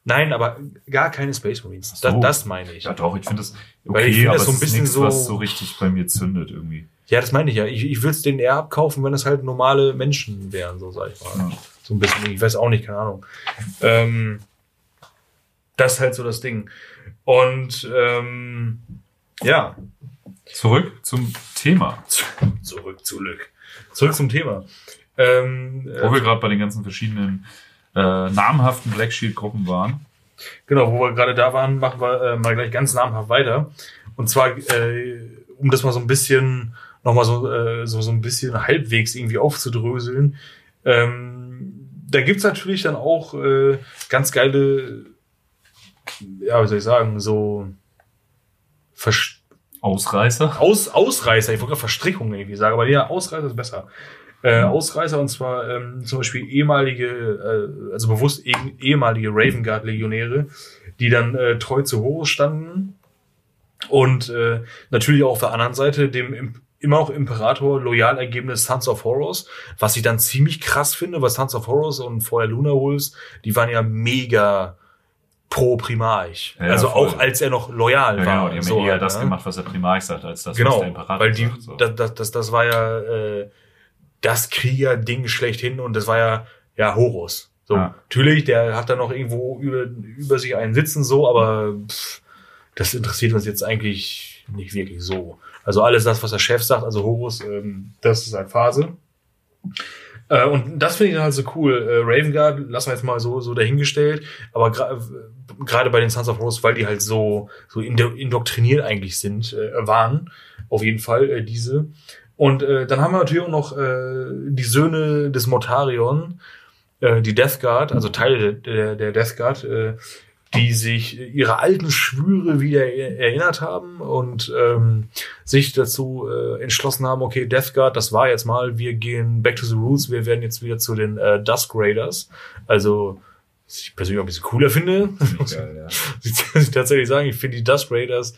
nein, aber gar keine Space Marines. So. Das, das meine ich. Ja, doch, ich finde das Weil okay, ich finde aber das so ein bisschen nichts, so- was so richtig bei mir zündet irgendwie. Ja, das meine ich ja. Ich, ich würde es denen eher abkaufen, wenn es halt normale Menschen wären, so sag ich mal. Ja. So ein bisschen, ich weiß auch nicht, keine Ahnung. Ähm, das ist halt so das Ding. Und ähm, ja, Zurück zum Thema, zurück zu Lück. Zurück zum Thema. Ähm, wo wir gerade bei den ganzen verschiedenen äh, namhaften Black Shield Gruppen waren. Genau, wo wir gerade da waren, machen wir äh, mal gleich ganz namhaft weiter. Und zwar, äh, um das mal so ein bisschen, nochmal so, äh, so, so ein bisschen halbwegs irgendwie aufzudröseln. Ähm, da gibt's natürlich dann auch äh, ganz geile, ja, wie soll ich sagen, so Verst Ausreißer. Aus, Ausreißer, ich wollte gerade Verstrickungen irgendwie sagen, aber ja, Ausreißer ist besser. Äh, Ausreißer und zwar ähm, zum Beispiel ehemalige, äh, also bewusst eh, ehemalige Raven Guard Legionäre, die dann äh, treu zu Horus standen und äh, natürlich auch auf der anderen Seite dem im, immer noch Imperator loyal ergebene Sons of Horus, was ich dann ziemlich krass finde, weil Sons of Horus und vorher Luna Wolves, die waren ja mega pro Primarch. Ja, also voll. auch als er noch loyal Ja, war. genau, die haben so eher halt, das ne? gemacht, was der Primarch sagt, als das, was Genau, der Imperator weil die, sagt. So. das, das, das, das war ja äh, das Krieger-Ding schlechthin und das war ja ja Horus. So, Ja. natürlich, der hat da noch irgendwo über, über sich einen sitzen, so, aber pff, das interessiert uns jetzt eigentlich nicht wirklich so. Also alles das, was der Chef sagt, also Horus, ähm, das ist halt Phase. Äh, und das finde ich dann halt so cool. Äh, Raven Guard lassen wir jetzt mal so, so dahingestellt, aber gra- gerade bei den Sons of Horus, weil die halt so, so indo indoktriniert eigentlich sind, äh, waren, auf jeden Fall äh, diese. Und äh, dann haben wir natürlich auch noch äh, die Söhne des Mortarion, äh, die Death Guard, also Teile der, der Death Guard, äh, die sich ihre alten Schwüre wieder er- erinnert haben und ähm, sich dazu äh, entschlossen haben, okay, Death Guard, das war jetzt mal, wir gehen back to the roots, wir werden jetzt wieder zu den äh, Dusk Raiders. Also, was ich persönlich auch ein bisschen cooler finde, Geil, ja. muss ich tatsächlich sagen, ich finde die Dusk Raiders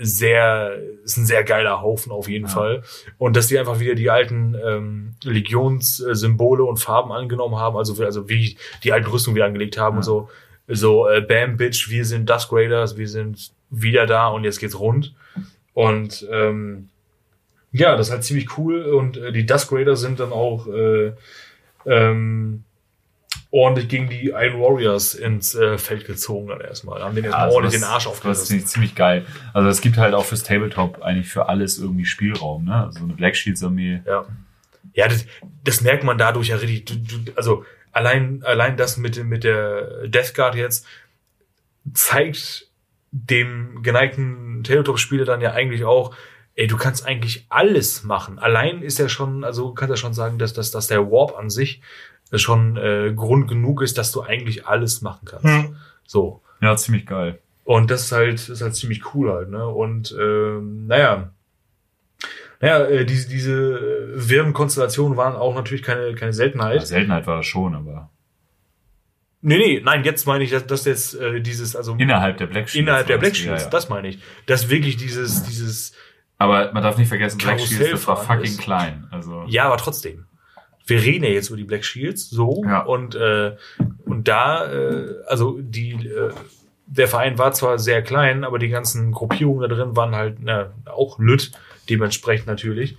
sehr, ist ein sehr geiler Haufen auf jeden Ja. Fall. Und dass die einfach wieder die alten ähm, Legionssymbole und Farben angenommen haben, also, also wie die alten Rüstungen wieder angelegt haben Ja. und so, so, äh, Bam, Bitch, wir sind Dusk Raiders, wir sind wieder da und jetzt geht's rund. Und ähm, ja, das ist halt ziemlich cool. Und äh, die Dusk Raiders sind dann auch äh, ähm, ordentlich gegen die Iron Warriors ins äh, Feld gezogen dann erstmal. Haben den jetzt mal Also ordentlich das- den Arsch Das aufgerissen. ist ziemlich geil. Also es gibt halt auch fürs Tabletop eigentlich für alles irgendwie Spielraum, ne? Also eine Black Shields Armee. Ja. Ja, das, das merkt man dadurch ja richtig. Du, du, also allein, allein das mit, dem- mit der Death Guard jetzt zeigt dem geneigten Tabletop-Spieler dann ja eigentlich auch, ey, du kannst eigentlich alles machen. Allein ist ja schon, also kannst ja schon sagen, dass, dass, dass der Warp an sich schon äh, Grund genug ist, dass du eigentlich alles machen kannst. So. Ja, ziemlich geil. Und das ist halt, das ist halt ziemlich cool halt, ne? Und ähm, naja. Naja, äh, diese, diese äh, wirren Konstellationen waren auch natürlich keine, keine Ja, Seltenheit. Seltenheit war das schon, aber Nee, nee, nein, jetzt meine ich, dass, dass jetzt äh, dieses, also innerhalb der Black Shields. innerhalb der Black Shields, ja, das meine ich. Dass wirklich dieses, dieses, Aber man darf nicht vergessen, Black Shields, das war fucking ist- klein. Also ja, aber trotzdem. Wir reden ja jetzt über die Black Shields, so, Ja. und, äh, und da, äh, also die, äh, der Verein war zwar sehr klein, aber die ganzen Gruppierungen da drin waren halt na, auch lütt, dementsprechend natürlich.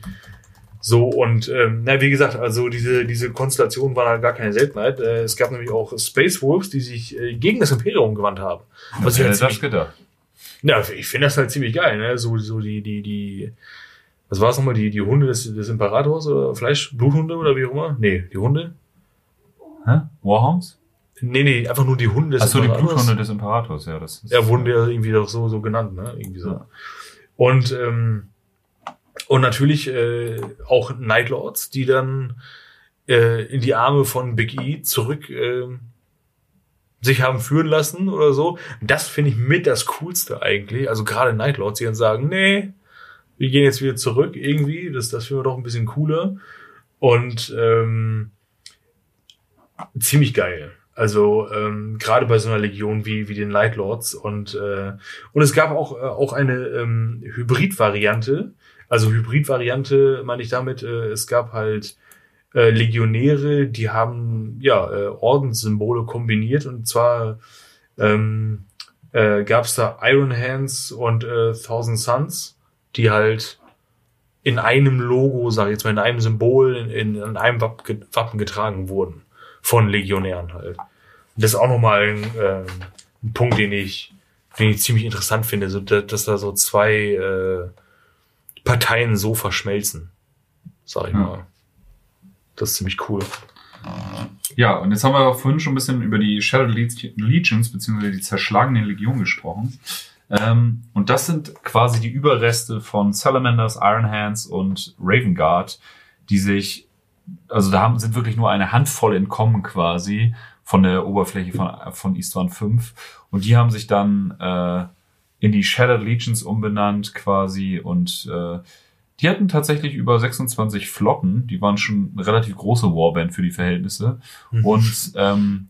So, und ähm, na, wie gesagt, also diese, diese Konstellation war halt gar keine Seltenheit. Äh, es gab nämlich auch Space Wolves, die sich äh, gegen das Imperium gewandt haben. Was ich äh, halt das gedacht. ja, ich finde das halt ziemlich geil, ne? So, so die, die, die, was war es nochmal? Die, die Hunde des, des Imperators oder Fleisch, Bluthunde oder wie auch immer? Nee, die Hunde? Hä? Warhounds? Nee, nee, einfach nur die Hunde des Achso, die Imperators. Bluthunde des Imperators, ja. Das ist, Ja, wurden ja irgendwie doch so, so genannt, ne? Irgendwie so. Ja. Und, ähm, Und natürlich äh, auch Nightlords, die dann äh, in die Arme von Big E zurück äh, sich haben führen lassen oder so. Das finde ich mit das Coolste eigentlich. Also gerade Nightlords, die dann sagen, nee, wir gehen jetzt wieder zurück irgendwie. Das, das finden wir doch ein bisschen cooler. Und ähm, ziemlich geil. Also ähm, gerade bei so einer Legion wie wie den Nightlords und äh, und es gab auch äh, auch eine ähm, Hybrid-Variante. Also Hybrid-Variante meine ich damit. Äh, es gab halt äh, Legionäre, die haben ja äh, Ordenssymbole kombiniert und zwar ähm, äh, gab es da Iron Hands und äh, Thousand Suns, die halt in einem Logo, sag ich jetzt mal, in einem Symbol, in, in, in einem Wappen, getragen wurden von Legionären halt. Das ist auch nochmal ein, äh, ein Punkt, den ich, den ich ziemlich interessant finde, so, dass, dass da so zwei äh, Parteien so verschmelzen, sag ich Ja. mal. Das ist ziemlich cool. Ja, und jetzt haben wir vorhin schon ein bisschen über die Shattered Leg- Legions beziehungsweise die zerschlagenen Legionen gesprochen. Ähm, und das sind quasi die Überreste von Salamanders, Iron Hands und Raven Guard, die sich, also da haben, sind wirklich nur eine Handvoll entkommen quasi von der Oberfläche von, von Eastern 5. Und die haben sich dann äh, in die Shattered Legions umbenannt quasi und äh, die hatten tatsächlich über 26 Flotten. Die waren schon eine relativ große Warband für die Verhältnisse. Mhm. Und ähm,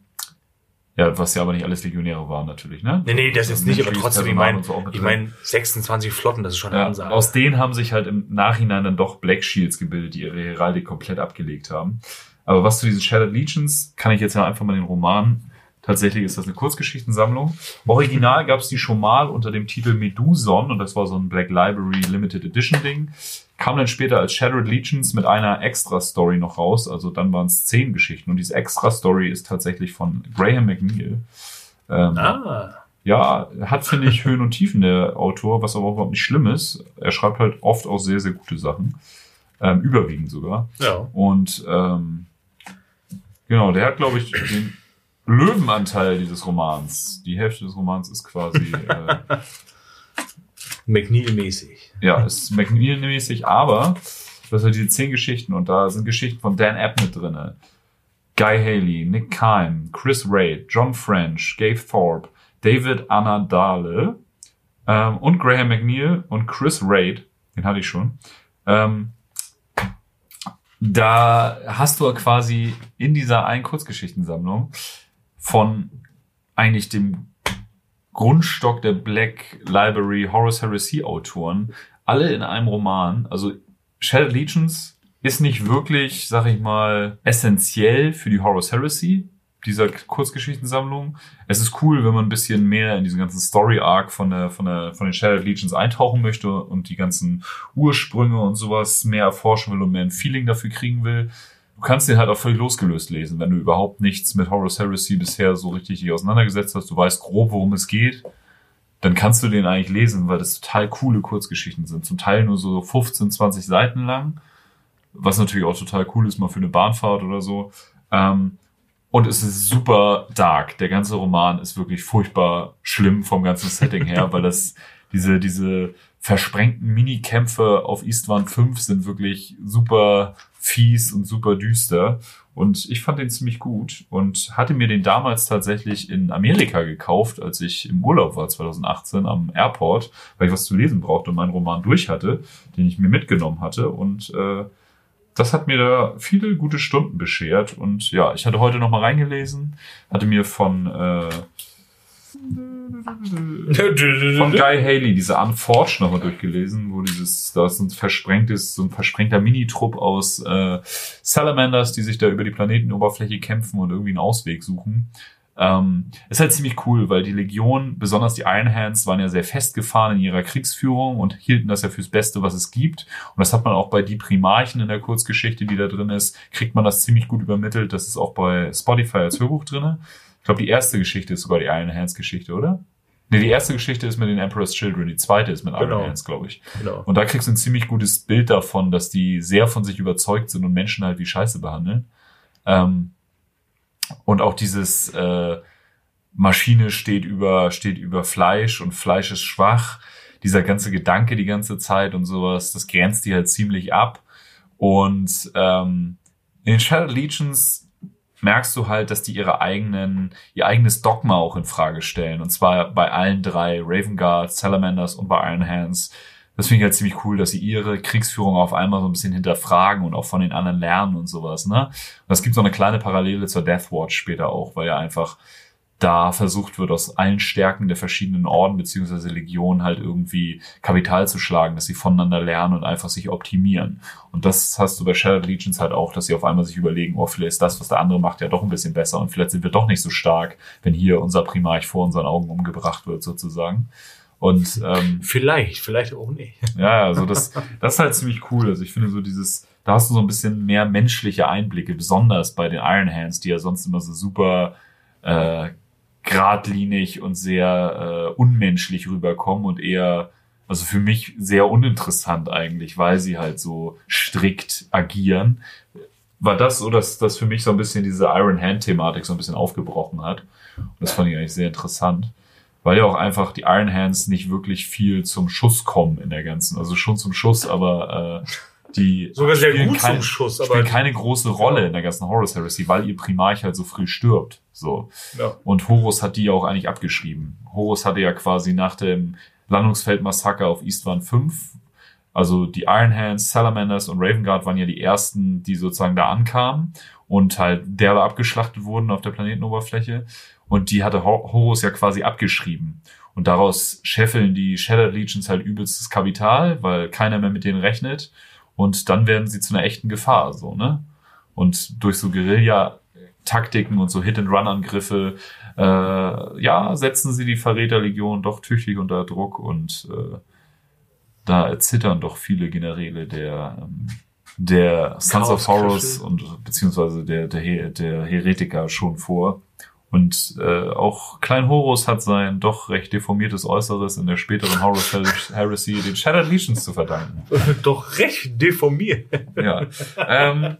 ja, was ja aber nicht alles Legionäre waren natürlich, ne? Nee, nee, das ist nicht, aber trotzdem, ich Personal meine, und so ich meine, 26 Flotten, das ist schon eine ja, Ansage. aus denen haben sich halt im Nachhinein dann doch Black Shields gebildet, die ihre Heraldik komplett abgelegt haben. Aber was zu diesen Shattered Legions, kann ich jetzt ja einfach mal den Roman. Tatsächlich ist das eine Kurzgeschichtensammlung. Original gab es die schon mal unter dem Titel Meduson und das war so ein Black Library Limited Edition Ding. Kam dann später als Shattered Legions mit einer Extra-Story noch raus. Also dann waren es zehn Geschichten und diese Extra-Story ist tatsächlich von Graham McNeil. Ähm, ah, ja, hat, finde ich, Höhen und Tiefen, der Autor, was aber überhaupt nicht schlimm ist. Er schreibt halt oft auch sehr, sehr gute Sachen. Ähm, überwiegend sogar. ja. Und ähm, genau, der hat, glaube ich, den Löwenanteil dieses Romans. Die Hälfte des Romans ist quasi, äh, McNeil-mäßig. ja, ist McNeil-mäßig, aber das sind diese zehn Geschichten und da sind Geschichten von Dan Abnett drinne. Guy Haley, Nick Kime, Chris Ray, John French, Gabe Thorpe, David Anadale ähm, und Graham McNeil und Chris Raid, den hatte ich schon. Ähm, da hast du quasi in dieser einen Kurzgeschichtensammlung von eigentlich dem Grundstock der Black Library Horus Heresy Autoren alle in einem Roman. Also Shattered Legions ist nicht wirklich, sag ich mal, essentiell für die Horus Heresy dieser Kurzgeschichtensammlung. Es ist cool, wenn man ein bisschen mehr in diesen ganzen Story Arc von der, von der, von den Shattered Legions eintauchen möchte und die ganzen Ursprünge und sowas mehr erforschen will und mehr ein Feeling dafür kriegen will. Du kannst den halt auch völlig losgelöst lesen, wenn du überhaupt nichts mit Horus Heresy bisher so richtig dich auseinandergesetzt hast. Du weißt grob, worum es geht. Dann kannst du den eigentlich lesen, weil das total coole Kurzgeschichten sind. Zum Teil nur so 15, 20 Seiten lang. Was natürlich auch total cool ist, mal für eine Bahnfahrt oder so. Ähm, und es ist super dark. Der ganze Roman ist wirklich furchtbar schlimm vom ganzen Setting her, weil das diese, diese versprengten Minikämpfe auf Eastwand 5 sind wirklich super fies und super düster. Und ich fand den ziemlich gut und hatte mir den damals tatsächlich in Amerika gekauft, als ich im Urlaub war 2018 am Airport, weil ich was zu lesen brauchte und meinen Roman durch hatte, den ich mir mitgenommen hatte. Und äh, das hat mir da viele gute Stunden beschert. Und ja, ich hatte heute noch mal reingelesen, hatte mir von äh, von Guy Haley diese Unforged nochmal durchgelesen, wo dieses, da ist ein versprengtes, so ein versprengter Minitrupp aus äh, Salamanders, die sich da über die Planetenoberfläche kämpfen und irgendwie einen Ausweg suchen. Ähm, ist halt ziemlich cool, weil die Legion, besonders die Iron Hands, waren ja sehr festgefahren in ihrer Kriegsführung und hielten das ja fürs Beste, was es gibt. Und das hat man auch bei Die Primarchen in der Kurzgeschichte, die da drin ist, kriegt man das ziemlich gut übermittelt. Das ist auch bei Spotify als Hörbuch drinne. Ich glaube, die erste Geschichte ist sogar die Iron Hands Geschichte, oder? Nee, die erste Geschichte ist mit den Emperor's Children, die zweite ist mit Iron Genau. Hands, glaube ich. Genau. Und da kriegst du ein ziemlich gutes Bild davon, dass die sehr von sich überzeugt sind und Menschen halt wie Scheiße behandeln. Ähm, und auch dieses äh, Maschine steht über, steht über Fleisch und Fleisch ist schwach. dieser ganze Gedanke die ganze Zeit und sowas, das grenzt die halt ziemlich ab. Und ähm, in Shattered Legions merkst du halt, dass die ihre eigenen, ihr eigenes Dogma auch in Frage stellen. Und zwar bei allen drei, Raven Guard, Salamanders und bei Iron Hands. Das finde ich halt ziemlich cool, dass sie ihre Kriegsführung auf einmal so ein bisschen hinterfragen und auch von den anderen lernen und sowas, ne? Und es gibt so eine kleine Parallele zur Death Watch später auch, weil ja einfach da versucht wird, aus allen Stärken der verschiedenen Orden beziehungsweise Legionen halt irgendwie Kapital zu schlagen, dass sie voneinander lernen und einfach sich optimieren. Und das hast du bei Shattered Legions halt auch, dass sie auf einmal sich überlegen, oh, vielleicht ist das, was der andere macht, ja doch ein bisschen besser und vielleicht sind wir doch nicht so stark, wenn hier unser Primarch vor unseren Augen umgebracht wird, sozusagen. Und ähm, vielleicht, vielleicht auch nicht. ja, also das, das ist halt ziemlich cool. Also ich finde so dieses, da hast du so ein bisschen mehr menschliche Einblicke, besonders bei den Iron Hands, die ja sonst immer so super äh, geradlinig und sehr äh, unmenschlich rüberkommen und eher, also für mich sehr uninteressant eigentlich, weil sie halt so strikt agieren. War das so, dass das für mich so ein bisschen diese Iron Hand-Thematik so ein bisschen aufgebrochen hat. Und das fand ich eigentlich sehr interessant. Weil ja auch einfach die Iron Hands nicht wirklich viel zum Schuss kommen in der ganzen, also schon zum Schuss, aber äh, die Sogar sehr gut kein- zum Schuss, spielen aber keine große Rolle in der ganzen Horus Heresy, weil ihr Primarch halt so früh stirbt. So. ja. Und Horus hat die ja auch eigentlich abgeschrieben. Horus hatte ja quasi nach dem Landungsfeldmassaker auf Eastwan 5, also die Iron Hands, Salamanders und Raven Guard waren ja die ersten, die sozusagen da ankamen und halt derbe abgeschlachtet wurden auf der Planetenoberfläche. Und die hatte Hor- Horus ja quasi abgeschrieben. Und daraus scheffeln die Shattered Legions halt übelstes Kapital, weil keiner mehr mit denen rechnet. Und dann werden sie zu einer echten Gefahr, so, ne? Und durch so Guerilla-Taktiken und so Hit-and-Run-Angriffe, äh, ja, setzen sie die Verräterlegion doch tüchtig unter Druck und äh, da erzittern doch viele Generäle der, ähm, der Sons of. Horus und beziehungsweise der, der, der Heretiker schon vor. Und äh, auch Klein Horus hat sein doch recht deformiertes Äußeres in der späteren Horus Heresy den Shattered Legions zu verdanken. Doch recht deformiert. Ja, ähm,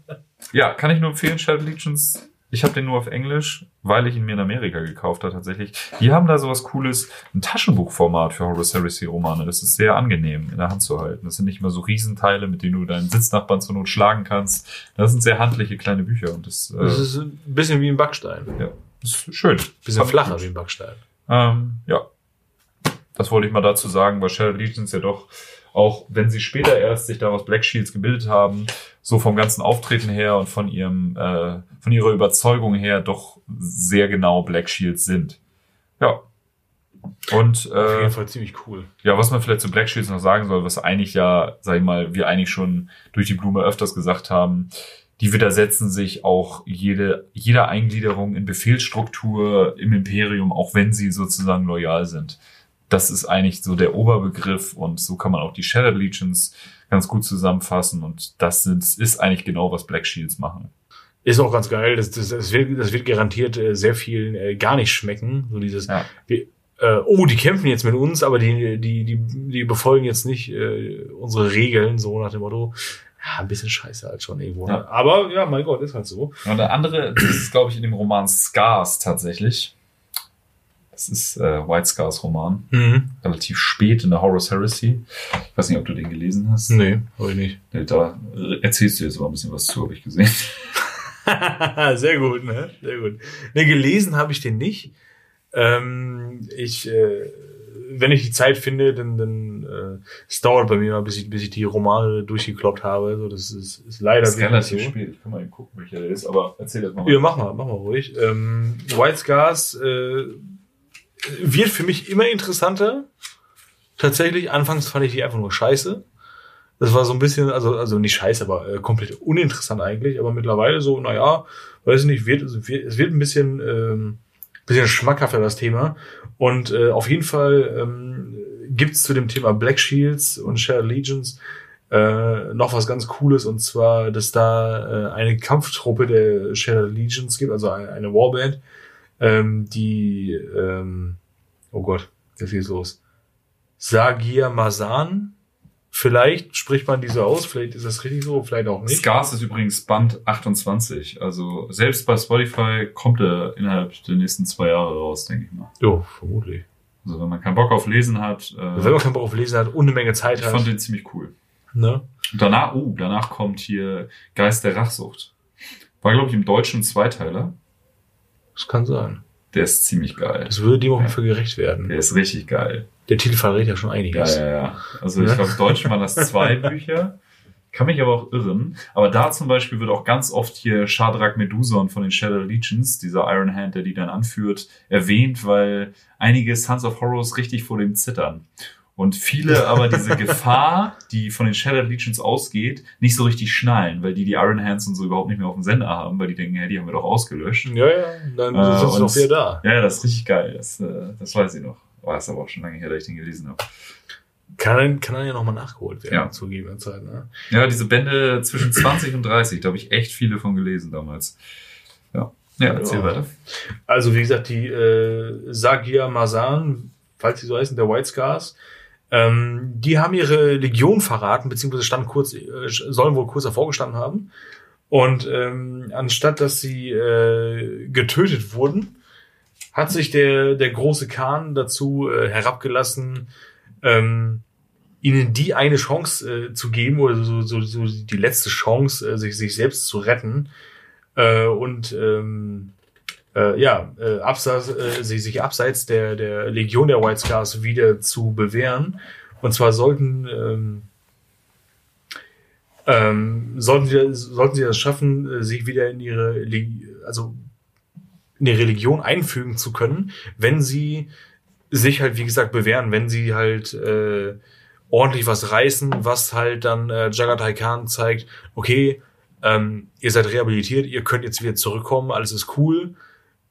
ja kann ich nur empfehlen, Shattered Legions. Ich habe den nur auf Englisch, weil ich ihn mir in Amerika gekauft habe tatsächlich. Die haben da sowas Cooles, ein Taschenbuchformat für Horus Heresy Romane. Das ist sehr angenehm in der Hand zu halten. Das sind nicht mehr so Riesenteile, mit denen du deinen Sitznachbarn zur Not schlagen kannst. Das sind sehr handliche kleine Bücher und das, äh, Das ist ein bisschen wie ein Backstein. ja, das ist schön. Bisschen ich flacher wie ein Backstein. Ähm, ja. Das wollte ich mal dazu sagen, weil Shattered Legions ja doch, auch wenn sie später erst sich daraus Black Shields gebildet haben, so vom ganzen Auftreten her und von ihrem, äh, von ihrer Überzeugung her doch sehr genau Black Shields sind. Ja. Und Auf äh, jeden Fall ziemlich cool. ja, was man vielleicht zu Black Shields noch sagen soll, was eigentlich ja, sag ich mal, wir eigentlich schon durch die Blume öfters gesagt haben, die widersetzen sich auch jede, jeder Eingliederung in Befehlsstruktur im Imperium, auch wenn sie sozusagen loyal sind. Das ist eigentlich so der Oberbegriff und so kann man auch die Shattered Legions ganz gut zusammenfassen und das sind, ist eigentlich genau, was Black Shields machen. Ist auch ganz geil. Das, das, das, wird, das wird garantiert äh, sehr vielen äh, gar nicht schmecken. So dieses, Ja. wir, äh, oh, die kämpfen jetzt mit uns, aber die, die, die, die befolgen jetzt nicht äh, unsere Regeln, so nach dem Motto. Ja, ein bisschen scheiße halt schon irgendwo. ne? Ja. Aber ja, mein Gott, ist halt so. Und der andere, das ist, glaube ich, in dem Roman Scars tatsächlich. Das ist äh, White Scars Roman. Mhm. relativ spät in der Horus Heresy. Ich weiß nicht, ob du den gelesen hast. Nee, hab ich nicht. Nee, Da erzählst du jetzt mal ein bisschen was zu, habe ich gesehen. Sehr gut, ne? Sehr gut. Ne, gelesen habe ich den nicht. Ähm, ich, äh, wenn ich die Zeit finde, dann, dann äh, es dauert bei mir mal, bis ich, bis ich die Romane durchgekloppt habe. So, das ist, ist leider Das ist relativ so. spät. Ich kann mal eben gucken, welcher der ist, aber erzähl das mal. Ja, mach mal, mach mal ruhig. Ähm, White Scars äh, wird für mich immer interessanter. Tatsächlich, anfangs fand ich die einfach nur scheiße. Das war so ein bisschen, also, also nicht scheiße, aber äh, komplett uninteressant eigentlich. Aber mittlerweile so, naja, weiß ich nicht, wird, es wird, es wird ein bisschen, ähm, bisschen schmackhafter das Thema. Und äh, auf jeden Fall ähm, gibt's zu dem Thema Black Shields und Shared Legions äh, noch was ganz Cooles und zwar, dass da äh, eine Kampftruppe der Shadow Legions gibt, also eine, eine Warband, ähm, die, ähm, oh Gott, jetzt geht's los. Sagir Mazan, vielleicht spricht man diese aus, vielleicht ist das richtig so, vielleicht auch nicht. Scars ist übrigens Band 28. Also selbst bei Spotify kommt er innerhalb der nächsten zwei Jahre raus, denke ich mal. Jo, vermutlich. Also wenn man keinen Bock auf Lesen hat, äh, Wenn man keinen Bock auf Lesen hat und eine Menge Zeit ich hat. fand den ziemlich cool. ne? Und danach, oh, danach kommt hier Geist der Rachsucht. War, glaube ich, im Deutschen Zweiteiler. Das kann sein. Der ist ziemlich geil. Das würde dem auf jeden Fall gerecht werden. Der ist richtig geil. Der Titel verrät ja schon Ja, einiges. ja, ja. Also ich Ja. glaube, im Deutschen waren das zwei Bücher. Kann mich aber auch irren. Aber da zum Beispiel wird auch ganz oft hier Shadrach Meduson von den Shadow Legions, dieser Iron Hand, der die dann anführt, erwähnt, weil einige Sons of Horrors richtig vor dem zittern. Und viele aber diese Gefahr, die von den Shadow Legions ausgeht, nicht so richtig schnallen, weil die die Iron Hands und so überhaupt nicht mehr auf dem Sender haben, weil die denken, hey, die haben wir doch ausgelöscht. Ja, ja, dann Äh, sind sie doch wieder da. Ja, das ist richtig geil. Das, äh, das weiß ich noch. Oh, das ist aber auch schon lange her, dass ich den gelesen habe. Kann, dann- kann dann ja nochmal nachgeholt werden Ja. zu gegebener Zeit. Ne? Ja, diese Bände zwischen 20 und 30, da habe ich echt viele von gelesen damals. Ja, ja erzähl Ja. weiter. Also wie gesagt, die äh, Sagia Masan, falls sie so heißen, der White Scars, ähm, die haben ihre Legion verraten, beziehungsweise standen kurz, äh, sollen wohl kurz davor gestanden haben. Und ähm, anstatt dass sie äh, getötet wurden, hat sich der, der große Khan dazu äh, herabgelassen, ähm, ihnen die eine Chance äh, zu geben oder so, so, so die letzte Chance, äh, sich, sich selbst zu retten. Äh, und ähm, äh, ja, äh, abseits, äh, sie sich abseits der, der Legion der White Scars wieder zu bewähren. Und zwar sollten, ähm, ähm, sollten, sie, sollten sie das schaffen, äh, sich wieder in ihre, also in die Religion einfügen zu können, wenn sie sich halt, wie gesagt, bewähren, wenn sie halt äh, ordentlich was reißen, was halt dann äh, Jagatai Khan zeigt, okay, ähm, ihr seid rehabilitiert, ihr könnt jetzt wieder zurückkommen, alles ist cool.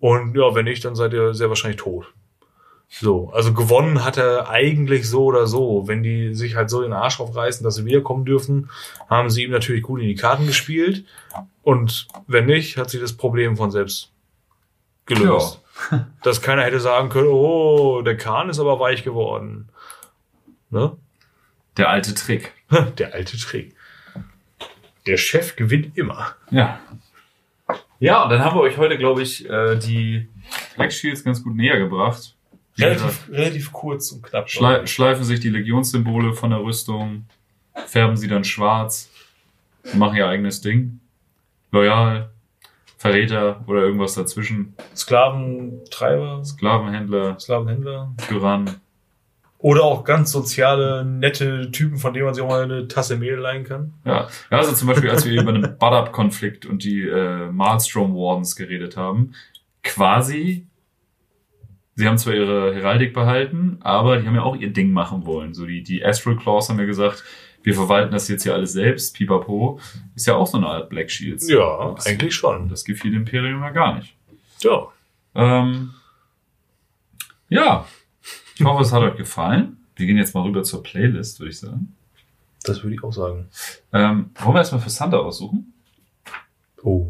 Und ja, wenn nicht, dann seid ihr sehr wahrscheinlich tot. So, also gewonnen hat er eigentlich so oder so. Wenn die sich halt so den Arsch aufreißen, dass sie wiederkommen dürfen, haben sie ihm natürlich gut in die Karten gespielt. Und wenn nicht, hat sich das Problem von selbst gelöst. Dass keiner hätte sagen können, oh, der Kahn ist aber weich geworden. Ne? Der alte Trick. Der alte Trick. Der Chef gewinnt immer. Ja. Ja, und dann haben wir euch heute, glaube ich, äh, die Black Shields ganz gut näher gebracht. Gesagt, relativ kurz und knapp. Schlei schleifen sich die Legionssymbole von der Rüstung, färben sie dann schwarz, machen ihr eigenes Ding. Loyal, Verräter oder irgendwas dazwischen. Sklaventreiber, Sklavenhändler, Sklavenhändler. Tyrann. Oder auch ganz soziale, nette Typen, von denen man sich auch mal eine Tasse Mehl leihen kann. Ja, ja also zum Beispiel, als wir über den Budd-Up-Konflikt und die äh, Maelstrom Wardens geredet haben, quasi, sie haben zwar ihre Heraldik behalten, aber die haben ja auch ihr Ding machen wollen. So die, die Astral Claws haben ja gesagt, wir verwalten das jetzt hier alles selbst, pipapo. Ist ja auch so eine Art Black Shields. Ja, das, eigentlich schon. Das gefiel dem Imperium ja gar nicht. Ja. Ähm, ja, ich hoffe, es hat euch gefallen. Wir gehen jetzt mal rüber zur Playlist, würde ich sagen. Das würde ich auch sagen. Ähm, wollen wir erstmal für Santa aussuchen? Oh.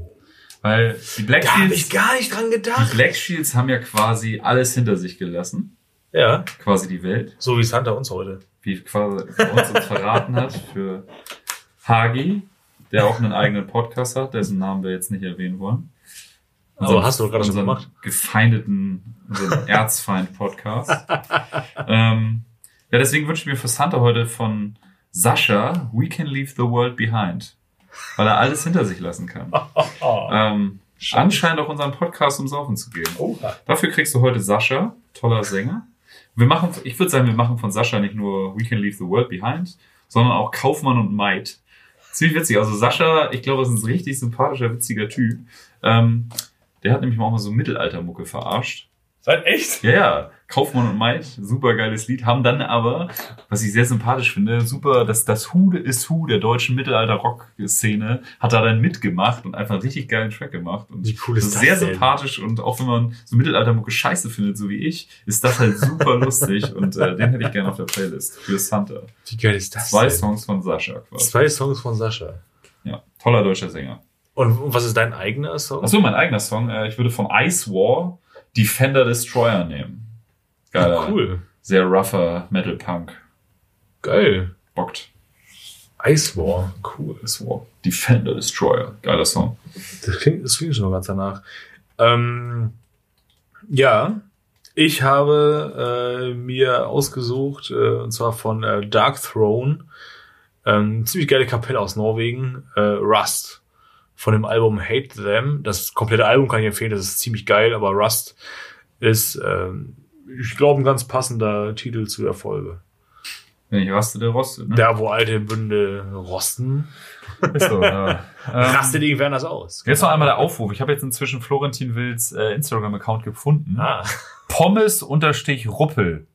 Weil die Black Da habe Shields, ich gar nicht dran die gedacht. Black Shields haben ja quasi alles hinter sich gelassen. Ja. Quasi die Welt. So wie Santa uns heute. Wie quasi uns, uns verraten hat für Hagi, der auch einen eigenen Podcast hat, dessen Namen wir jetzt nicht erwähnen wollen. Aber hast du gerade schon unseren gemacht. gefeindeten, unseren Erzfeind-Podcast. ähm, ja, deswegen wünsche ich mir für Santa heute von Sascha, We Can Leave the World Behind. Weil er alles hinter sich lassen kann. Ähm, anscheinend auch unseren Podcast um Saufen zu gehen. Oha. Dafür kriegst du heute Sascha, toller Sänger. Wir machen, ich würde sagen, wir machen von Sascha nicht nur We Can Leave the World Behind, sondern auch Kaufmann und Maid. Ziemlich witzig. Also Sascha, ich glaube, ist ein richtig sympathischer, witziger Typ. Ähm, der hat nämlich auch mal so Mittelaltermucke verarscht. Seid echt? Ja, ja. Kaufmann und Maid, super geiles Lied, haben dann aber, was ich sehr sympathisch finde, super, das, das Hu ist Hu der deutschen Mittelalter-Rock-Szene, hat da dann mitgemacht und einfach einen richtig geilen Track gemacht. Und Wie cool das ist ist das sehr denn? sympathisch und auch wenn man so Mittelaltermucke scheiße findet, so wie ich, ist das halt super lustig und äh, den hätte ich gerne auf der Playlist für Santa. Wie geil ist das Zwei denn? Songs von Sascha quasi. Zwei Songs von Sascha. Ja, toller deutscher Sänger. Und was ist dein eigener Song? Achso, mein eigener Song. Äh, ich würde von Ice War Defender Destroyer nehmen. Geiler, Ah, cool. sehr rougher Metal Punk. Geil. Bockt. Ice War. Cool. Ice War Defender Destroyer. Geiler Song. Das klingt, das klingt schon ganz danach. Ähm, ja, Ich habe äh, mir ausgesucht, äh, und zwar von äh, Dark Throne, ähm, ziemlich geile Kapelle aus Norwegen, äh, Rust. Von dem Album Hate Them. Das komplette Album kann ich empfehlen, das ist ziemlich geil, aber Rust ist, ähm, ich glaube, ein ganz passender Titel zu der Folge. Wenn ich raste, der rostet. Ne? Da, wo alte Bünde rosten, so, ja. ähm, rastet irgendwer das aus. jetzt noch einmal der Aufruf. Ich habe jetzt inzwischen Florentin Wills äh, Instagram-Account gefunden. Ah. Pommes-Ruppel.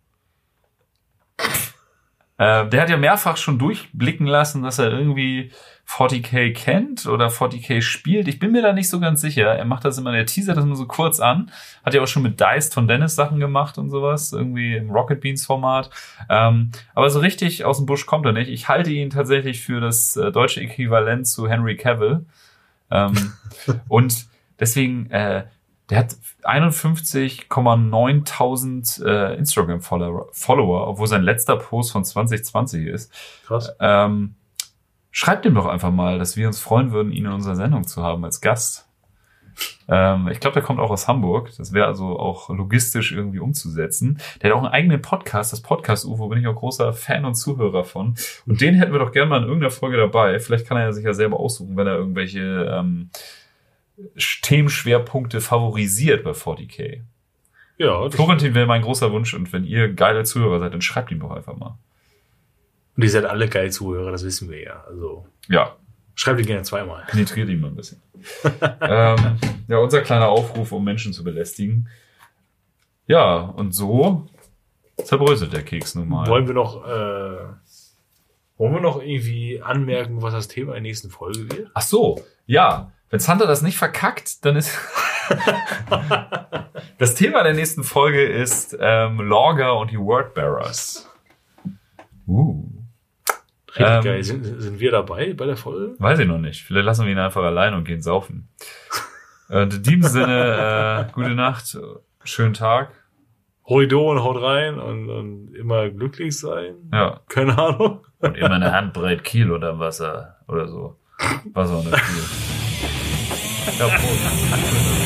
Äh, der hat ja mehrfach schon durchblicken lassen, dass er irgendwie 40k kennt oder 40k spielt. Ich bin mir da nicht so ganz sicher. Er macht das immer, der teasert das immer so kurz an. Hat ja auch schon mit Diced von Dennis Sachen gemacht und sowas, irgendwie im Rocket Beans Format. Ähm, aber so richtig aus dem Busch kommt er nicht. Ich halte ihn tatsächlich für das äh, deutsche Äquivalent zu Henry Cavill. Ähm, und deswegen, äh, der hat 51,9000 äh, Instagram-Follower, Follower, obwohl sein letzter Post von 2020 ist. Krass. Ähm, schreibt ihm doch einfach mal, dass wir uns freuen würden, ihn in unserer Sendung zu haben als Gast. Ähm, ich glaube, der kommt auch aus Hamburg. Das wäre also auch logistisch irgendwie umzusetzen. Der hat auch einen eigenen Podcast, das Podcast UFO, bin ich auch großer Fan und Zuhörer von. Und den hätten wir doch gerne mal in irgendeiner Folge dabei. Vielleicht kann er ja sich ja selber aussuchen, wenn er irgendwelche ähm, Themenschwerpunkte favorisiert bei 40k. Ja, Florentin wäre mein großer Wunsch und wenn ihr geile Zuhörer seid, dann schreibt ihm doch einfach mal. Und ihr seid alle geil Zuhörer, das wissen wir ja. Also Ja, schreibt ihn gerne zweimal. penetriert ihn mal ein bisschen. ähm, ja, unser kleiner Aufruf, um Menschen zu belästigen. Ja, und so zerbröselt der Keks nun mal. Wollen wir noch, äh, wollen wir noch irgendwie anmerken, was das Thema der nächsten Folge wird? Ach so, ja. Wenn Santa das nicht verkackt, dann ist das Thema der nächsten Folge ist ähm, Logger und die Wordbearers. Uh. Richtig Ähm, geil. Sind, sind wir dabei bei der Folge? Weiß ich noch nicht. Vielleicht lassen wir ihn einfach allein und gehen saufen. Und in diesem Sinne, äh, gute Nacht, schönen Tag. Horido und haut rein und, und immer glücklich sein. Ja. Keine Ahnung. Und immer eine Handbreit Kiel unter Wasser oder so. Wasser unter Kiel. Ja, Prost.